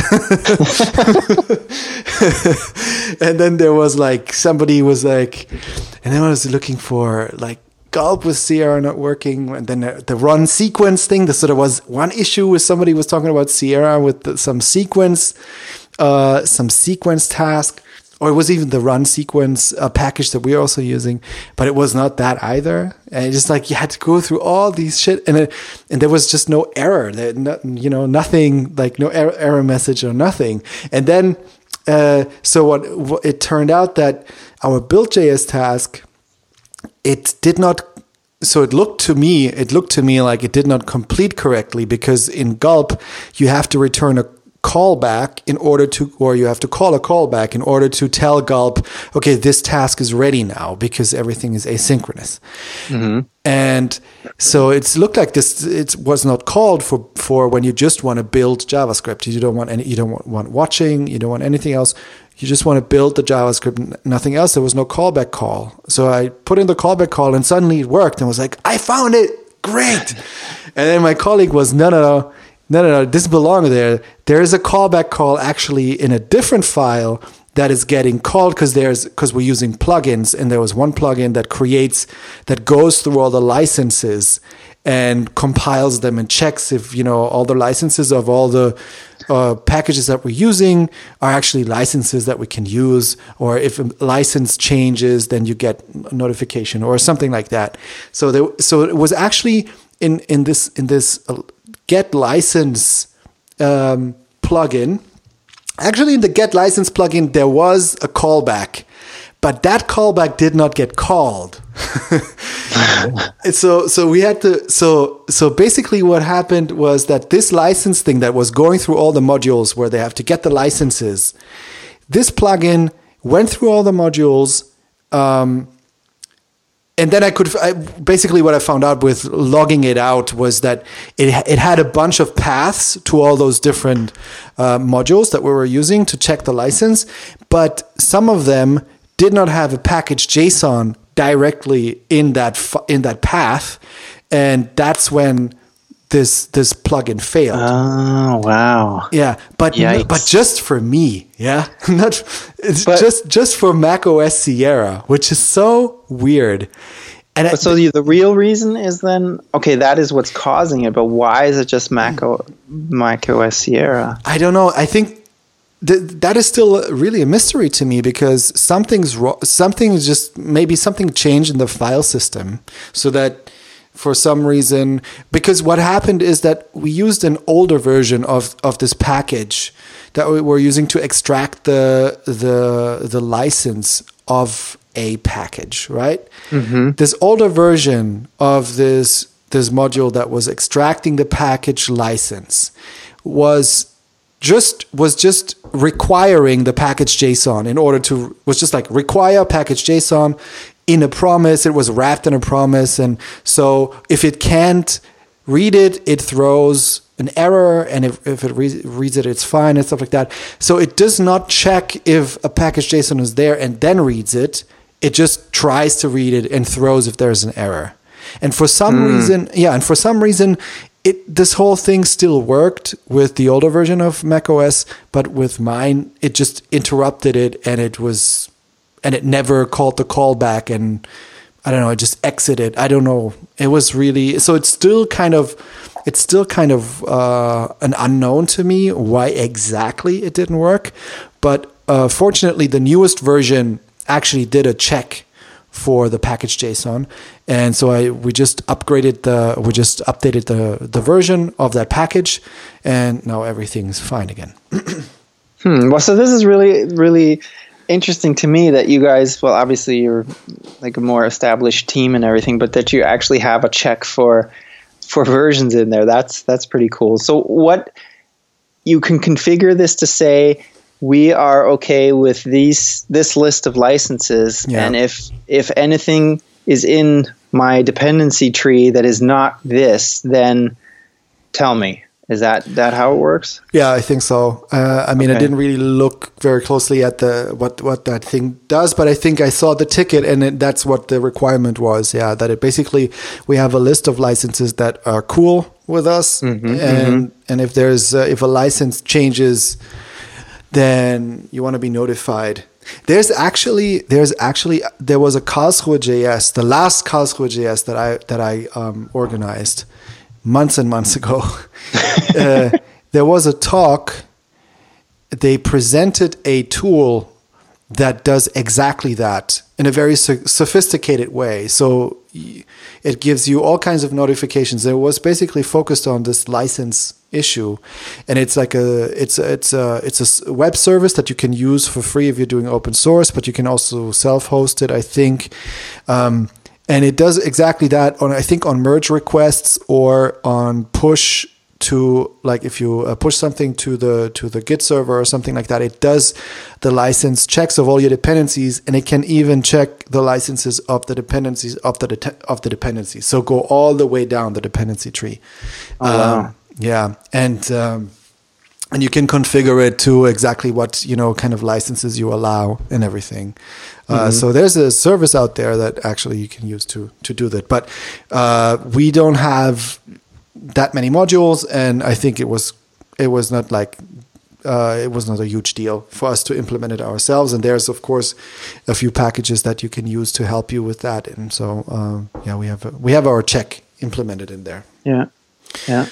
and then there was like somebody was like, and then I was looking for like gulp with Sierra not working, and then the run sequence thing. This sort of was one issue with somebody was talking about Sierra with the, some sequence, uh, some sequence task or it was even the run sequence uh, package that we're also using, but it was not that either. And just like you had to go through all these shit, and it, and there was just no error. No, you know, nothing like no error, error message or nothing. And then, uh, so what, what it turned out that our build.js task, it did not so it looked to me it looked to me like it did not complete correctly because in gulp you have to return a callback in order to, or you have to call a callback in order to tell Gulp, okay, this task is ready now because everything is asynchronous. Mm-hmm. And so it's looked like this. It was not called for for when you just want to build JavaScript. You don't want any. You don't want, want watching. You don't want anything else. You just want to build the JavaScript, nothing else. There was no callback call. So I put in the callback call, and suddenly it worked. And was like, I found it. Great. and then my colleague was, no, no, no no, no, no, this belongs there. There is a callback call actually in a different file that is getting called because there's because we're using plugins and there was one plugin that creates that goes through all the licenses and compiles them and checks if you know all the licenses of all the uh, packages that we're using are actually licenses that we can use or if a license changes then you get notification or something like that so there so it was actually in in this in this uh, get license um, plugin. Actually, in the get license plugin, there was a callback, but that callback did not get called. so, so we had to. So, so basically, what happened was that this license thing that was going through all the modules where they have to get the licenses. This plugin went through all the modules. Um, and then I could I, basically what I found out with logging it out was that it it had a bunch of paths to all those different uh, modules that we were using to check the license, but some of them did not have a package JSON directly in that in that path, and that's when this this plugin failed. Oh wow! Yeah, but Yikes. but just for me, yeah, not it's But- just just for Mac OS Sierra, which is so weird. And I, so the, the real reason is then okay. That is what's causing it. But why is it just Mac, o, Mac OS Sierra? I don't know. I think th- that is still really a mystery to me because something's wrong. Something's just maybe something changed in the file system so that for some reason because what happened is that we used an older version of of this package that we were using to extract the the the license of a package, right? Mm-hmm. This older version of this this module that was extracting the package license was just was just requiring the package JSON in order to was just like require package JSON in a promise. It was wrapped in a promise, and so if it can't read it, it throws an error, and if, if it re- reads it, it's fine and stuff like that. So it does not check if a package JSON is there and then reads it. It just tries to read it and throws if there's an error. And for some hmm. reason, yeah, and for some reason, it this whole thing still worked with the older version of macOS, but with mine, it just interrupted it, and it was, and it never called the callback, and I don't know, it just exited. I don't know. It was really so. It's still kind of, it's still kind of uh, an unknown to me why exactly it didn't work, but uh, fortunately, the newest version actually did a check for the package JSON, and so I we just upgraded the we just updated the the version of that package, and now everything's fine again. Hmm. Well, so this is really, really interesting to me that you guys, well, obviously you're like a more established team and everything, but that you actually have a check for for versions in there. That's that's pretty cool. So what you can configure this to say we are okay with these this list of licenses, Yeah. and if if anything is in my dependency tree that is not this, then tell me. Is that that how it works? Yeah, I think so. Uh, I mean, I didn't really look very closely at the what what that thing does, but I think I saw the ticket, and it, that's what the requirement was. Yeah, that it basically we have a list of licenses that are cool with us, and and if there's uh, if a license changes, then you want to be notified. There's actually there's actually there was a Karlsruhe JS, the last Karlsruhe JS that I that I um, organized months and months ago. uh, there was a talk. They presented a tool that does exactly that in a very so- sophisticated way. So it gives you all kinds of notifications. It was basically focused on this license issue, and it's like a it's it's a it's a web service that you can use for free if you're doing open source, but you can also self-host it. I think. Um, and it does exactly that on I think on merge requests or on push to like if you uh, push something to the to the Git server or something like that, it does the license checks of all your dependencies, and it can even check the licenses of the dependencies of the det- of the dependencies. So go all the way down the dependency tree. wow. Um, yeah, and um, and you can configure it to exactly what you know kind of licenses you allow and everything. Uh, so there's a service out there that actually you can use to to do that, but uh, we don't have that many modules, and I think it was it was not like uh, it was not a huge deal for us to implement it ourselves. And there's of course a few packages that you can use to help you with that. And so um, yeah, we have we have our check implemented in there. Yeah. Yeah.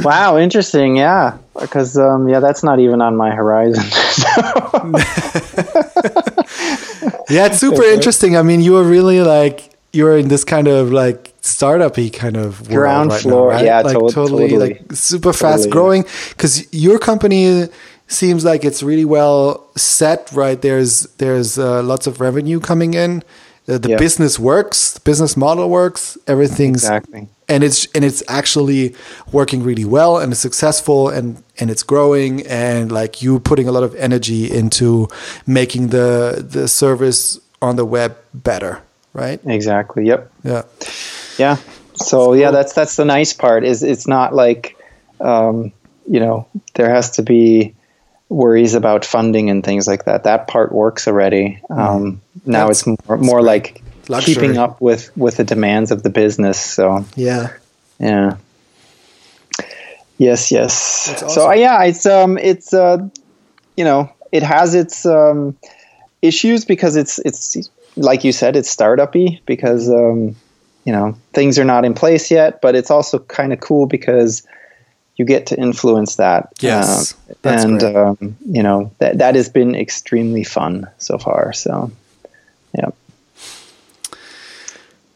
Wow, interesting. Yeah, because um, yeah, that's not even on my horizon. Yeah, it's super interesting. I mean, you were really like you were in this kind of like startup-y kind of world Ground right floor, now, right? yeah, like to- totally, totally. like super fast Totally, growing. Because your company seems like it's really well set, right? There's there's uh, lots of revenue coming in. The, the Yeah. business works, the business model works, everything's exactly. and it's and it's actually working really well and it's successful and and it's growing and like you putting a lot of energy into making the the service on the web better right Exactly. Yep. yeah Yeah. So yeah, that's that's the nice part. Is it's not like, um, you know, there has to be worries about funding and things like that. That part works already. Um, now That's- it's more more like Luxury. keeping up with with the demands of the business. So Yeah. yeah. Yes, yes. That's So uh, yeah, it's um, it's uh, you know, it has its um, issues because it's it's like you said, it's startup-y because um, you know things are not in place yet, but it's also kind of cool because you get to influence that. Yes, Uh, and um, you know that that has been extremely fun so far. So yeah,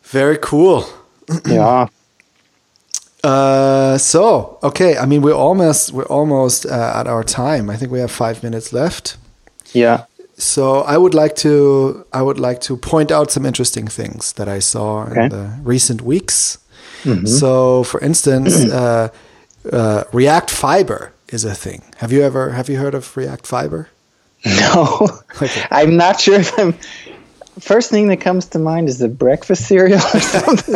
Very cool. yeah. Uh, so okay, I mean we're almost we're almost uh, at our time. I think we have five minutes left. Yeah. So I would like to I would like to point out some interesting things that I saw Okay. in the recent weeks. So, for instance, uh, uh, React Fiber is a thing. Have you ever have you heard of React Fiber? No, Okay. I'm not sure if I'm. First thing that comes to mind is the breakfast cereal or something.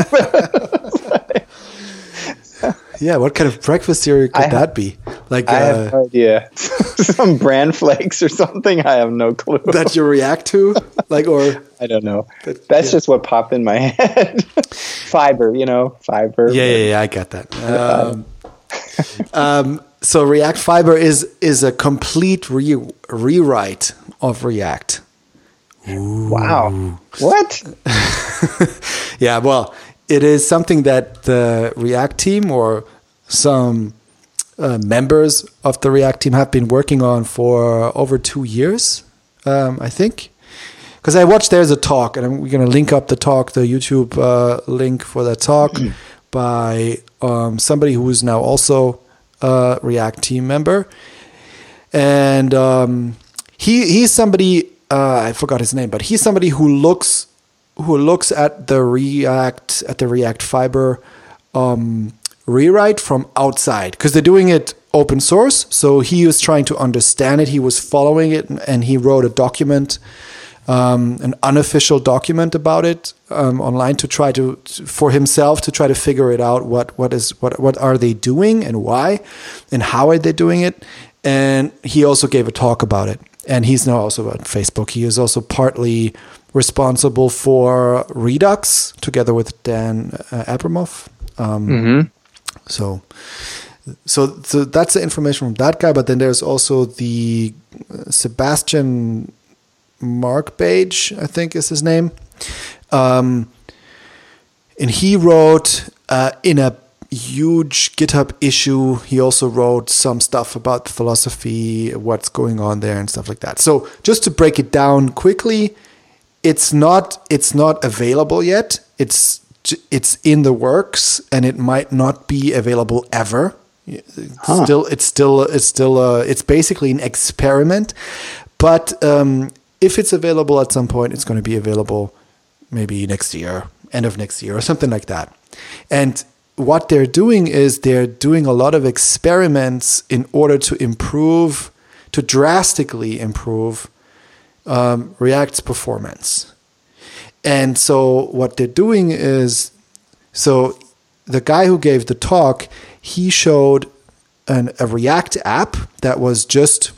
Yeah, what kind of breakfast cereal could I ha- that be? Like I uh, have no idea. Some bran flakes or something. I have no clue. that you react to, like or I don't know. That- That's yeah. just what popped in my head. fiber, you know, fiber. Yeah, yeah, yeah, I get that. Um, um, so React Fiber is is a complete re- rewrite of React. Wow. What? Yeah, well, it is something that the React team or some uh, members of the React team have been working on for over two years, um, I think. Because I watched there's a talk, and we're going to link up the talk, the YouTube uh, link for that talk by um, somebody who is now also a React team member. And um, he he's somebody uh, I forgot his name, but he's somebody who looks who looks at the React at the React Fiber um, rewrite from outside because they're doing it open source. So he was trying to understand it. He was following it, and, and he wrote a document, um, an unofficial document about it um, online to try to for himself to try to figure it out. What what is what what are they doing and why, and how are they doing it? And he also gave a talk about it. And he's now also on Facebook. He is also partly responsible for Redux together with Dan uh, Abramov. Um, So, so, so that's the information from that guy. But then there's also the uh, Sebastian Markbage, I think is his name. Um, and he wrote uh, in a huge GitHub issue. He also wrote some stuff about the philosophy, what's going on there, and stuff like that. So just to break it down quickly, it's not it's not available yet. It's it's in the works, and it might not be available ever. It's Still, it's still it's still uh, it's basically an experiment. But um, if it's available at some point, it's going to be available maybe next year, end of next year, or something like that. And what they're doing is they're doing a lot of experiments in order to improve, to drastically improve um, React's performance. And so what they're doing is, so the guy who gave the talk, he showed an, a React app that was just,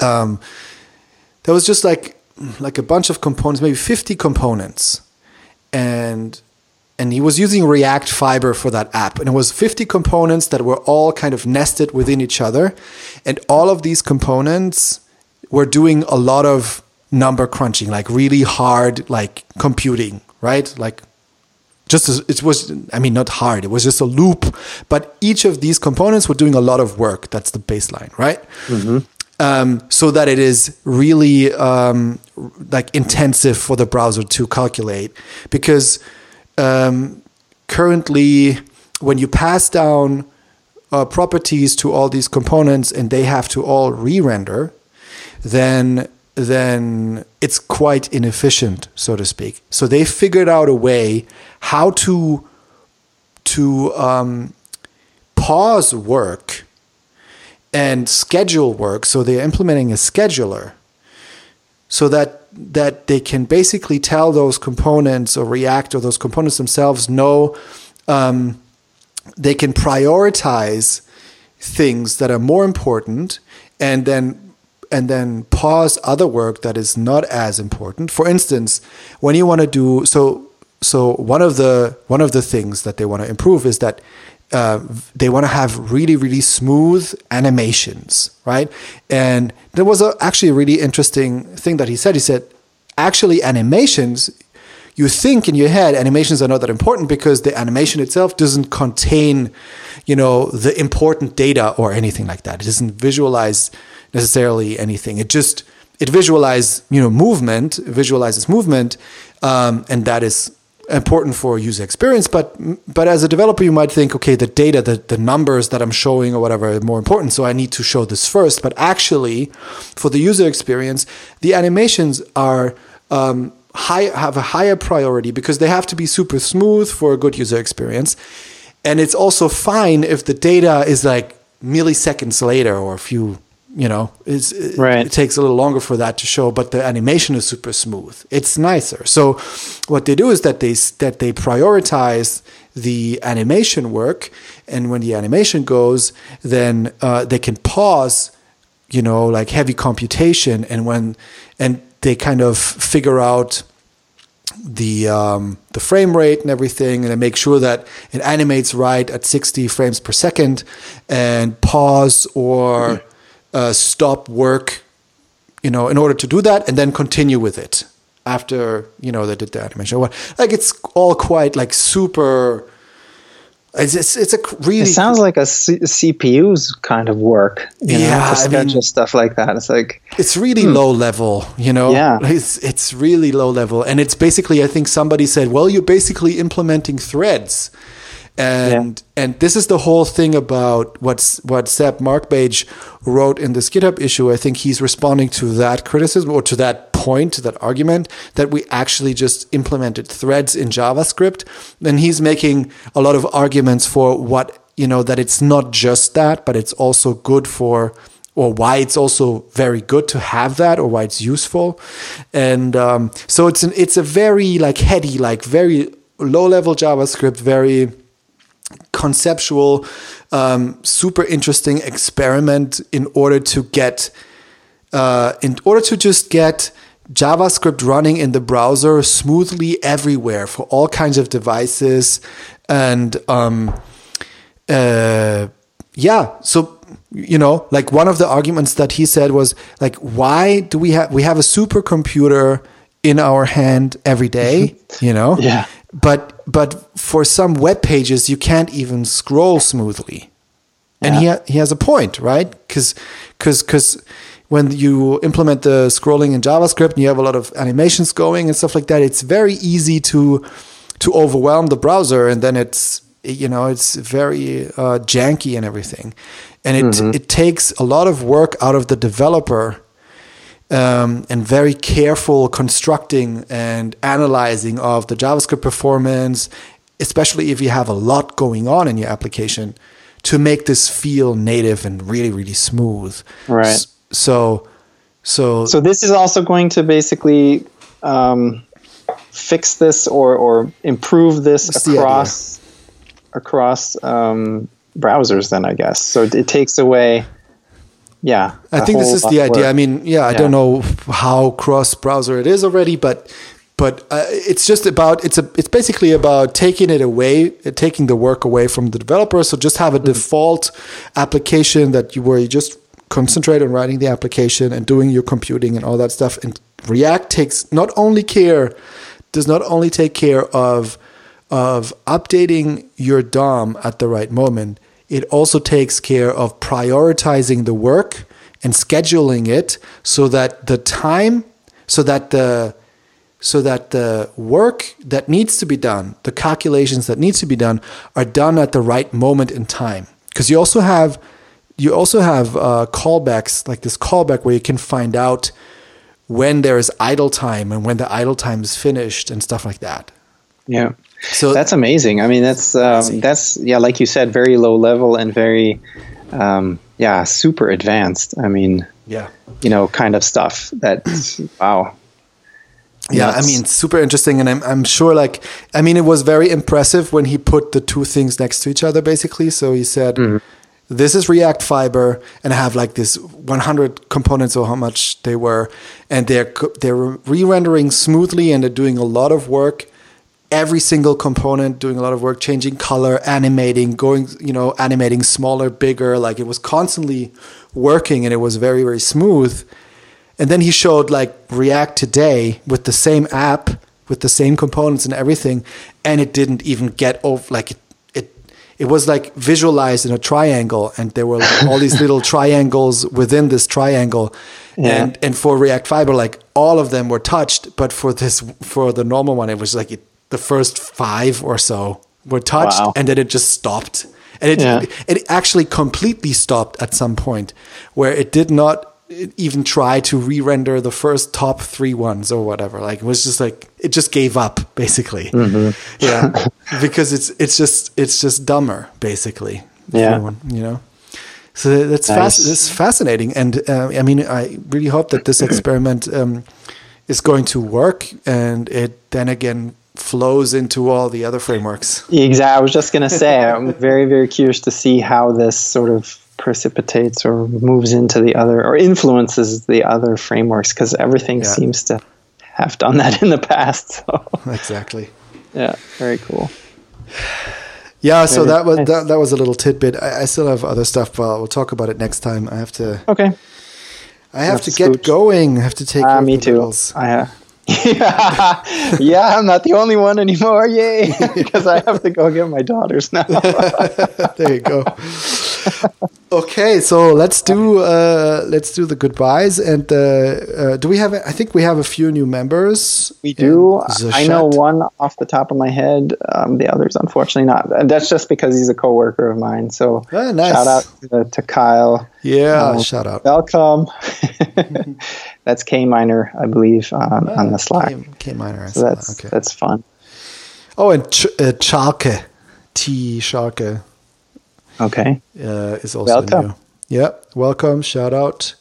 um, that was just like like a bunch of components, maybe 50 components, and and he was using React Fiber for that app. And it was 50 components that were all kind of nested within each other. And all of these components were doing a lot of number crunching, like really hard, like computing, right? Like just as it was, I mean, not hard, it was just a loop. But each of these components were doing a lot of work. That's the baseline, right? Mm-hmm. Um, so that it is really um, like intensive for the browser to calculate. Because um, currently when you pass down uh, properties to all these components and they have to all re-render then then it's quite inefficient so to speak. So they figured out a way how to to um, pause work and schedule work so they're implementing a scheduler so that that they can basically tell those components or react or those components themselves know um, they can prioritize things that are more important and then and then pause other work that is not as important. For instance, when you want to do so, so one of the one of the things that they want to improve is that uh, they want to have really really smooth animations, right? And there was a, actually a really interesting thing that he said. He said, actually, animations you think in your head animations are not that important because the animation itself doesn't contain, you know, the important data or anything like that. It doesn't visualize necessarily anything. It just it visualizes, you know, movement, visualizes movement, um, and that is important for user experience. But but as a developer, you might think, okay, the data, the the numbers that I'm showing or whatever are more important, so I need to show this first. But actually, for the user experience, the animations are um, high, have a higher priority because they have to be super smooth for a good user experience. And it's also fine if the data is like milliseconds later or a few, you know, right. it takes a little longer for that to show, but the animation is super smooth. It's nicer. So what they do is that they that they prioritize the animation work, and when the animation goes, then uh, they can pause you know like heavy computation and when and they kind of figure out the um, the frame rate and everything, and make sure that it animates right at 60 frames per second, and pause or uh, stop work, you know, in order to do that, and then continue with it after you know they did the animation. Like it's all quite like super it's, it's, it's a really. It sounds like a C- CPU's kind of work. You yeah, know, to schedule I mean, stuff like that. It's like it's really hmm. low level. You know, yeah, it's it's really low level, and it's basically. I think somebody said, "Well, you're basically implementing threads." And yeah. and this is the whole thing about what's what Seb Markbage wrote in this GitHub issue. I think he's responding to that criticism or to that point, to that argument that we actually just implemented threads in JavaScript. And he's making a lot of arguments for what you know that it's not just that, but it's also good for or why it's also very good to have that or why it's useful and um, so it's an it's a very like heady like very low level javascript very conceptual, um, super interesting experiment in order to get, uh, in order to just get JavaScript running in the browser smoothly everywhere for all kinds of devices, and um, uh, yeah, so you know, like one of the arguments that he said was like, why do we have we have a supercomputer in our hand every day, you know? yeah but but for some web pages you can't even scroll smoothly and yeah. he ha- he has a point right because because because when you implement the scrolling in javascript and you have a lot of animations going and stuff like that it's very easy to to overwhelm the browser and then it's you know it's very uh, janky and everything and it mm-hmm. it takes a lot of work out of the developer um, and very careful constructing and analyzing of the JavaScript performance, especially if you have a lot going on in your application, to make this feel native and really, really smooth. Right. So, so, so this is also going to basically um, fix this or or improve this across across um, browsers. Then I guess so. It takes away yeah. I think this is the idea. I mean, yeah, I yeah. don't know how cross browser it is already, but but uh, it's just about it's a it's basically about taking it away, taking the work away from the developer. So just have a mm-hmm. default application that you where you just concentrate on writing the application and doing your computing and all that stuff. And React takes not only care does not only take care of of updating your DOM at the right moment it also takes care of prioritizing the work and scheduling it so that the time so that the so that the work that needs to be done the calculations that needs to be done are done at the right moment in time. Because you also have you also have uh, callbacks like this callback where you can find out when there is idle time and when the idle time is finished and stuff like that. Yeah so that's amazing. I mean, that's um, that's yeah, like you said, very low level and very um, yeah, super advanced. I mean, yeah, you know, kind of stuff. That wow. Yeah, I mean, super interesting, and I'm I'm sure like I mean, it was very impressive when he put the two things next to each other, basically. So he said. Mm-hmm. this is React Fiber, and I have like this 100 components or how much they were, and they're they're re-rendering smoothly, and they're doing a lot of work. Every single component doing a lot of work, changing color, animating, going, you know, animating smaller, bigger. Like it was constantly working, and it was very, very smooth. And then he showed like React today with the same app, with the same components and everything, and it didn't even get over like it it it was like visualized in a triangle and there were like all these little triangles within this triangle. Yeah. And and for React Fiber, like all of them were touched, but for this for the normal one, it was like it, the first five or so were touched Wow. and then it just stopped. And it Yeah. it actually completely stopped at some point where it did not even try to re-render the first top three ones or whatever like it was just like it just gave up basically Mm-hmm. yeah because it's it's just it's just dumber basically Yeah. Everyone, you know so that's Nice. fast it's fascinating and uh, i mean i really hope that this experiment um, is going to work and it then again flows into all the other frameworks Exactly. I was just going to say, I'm very, very curious to see how this sort of precipitates or moves into the other or influences the other frameworks because everything Yeah. seems to have done that in the past. So, exactly yeah, very cool. Yeah, so Very that was nice. that, that was a little tidbit. I, I still have other stuff, but we'll talk about it next time. I have to Okay. I have Have to to get going. I have to take Uh, care of me the too. I, uh, yeah, yeah, I'm not the only one anymore. Yay! Because I have to go get my daughters now. there you go. okay, so let's do uh, let's do the goodbyes and uh, uh, do we have? I think we have a few new members. We do. I know one off the top of my head. Um, the others, unfortunately, not. And That's just because he's a coworker of mine. So Ah, nice. shout out to, to Kyle. Yeah, Um, shout out. Welcome. that's K Minor, I believe, on, on the Slack. K, K minor. So that's that. okay. that's fun. oh, and Ch- uh, Chalke, T Schalke Okay. uh, is also Welcome. new. Yeah, welcome. Shout out.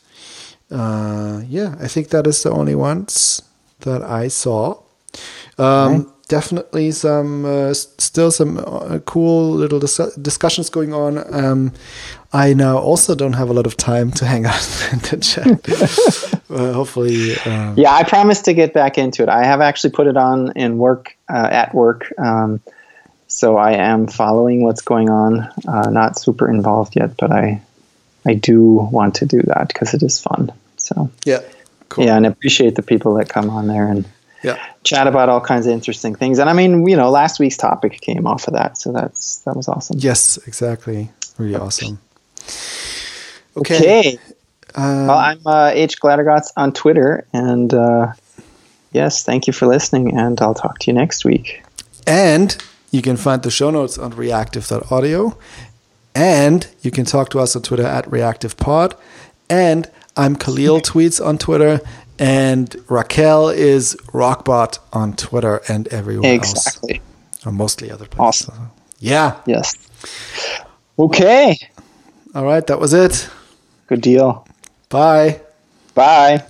Uh, yeah, I think that is the only ones that I saw. Um, Definitely some, uh, still some uh, cool little dis- discussions going on. Um, I now also don't have a lot of time to hang out in the chat. uh, hopefully, um, Yeah, I promise to get back into it. I have actually put it on in work uh, at work, um, so I am following what's going on. Uh, not super involved yet, but I I do want to do that because it is fun. So yeah, cool. yeah, and appreciate the people that come on there and yeah. chat about all kinds of interesting things. And I mean, you know, last week's topic came off of that, so that's that was awesome. Yes, exactly. Really awesome. Okay. Okay. Um, Well, I'm uh, H Glattergotz on Twitter, and uh, yes, thank you for listening, and I'll talk to you next week. And you can find the show notes on reactive.audio. And you can talk to us on Twitter at reactivepod. And I'm Kahlil Tweets on Twitter. And Raquel is Rockbot on Twitter and everywhere else. Exactly. else. Or mostly other places. Awesome. Yeah. Yes. Okay. All right. That was it. Good deal. Bye. Bye.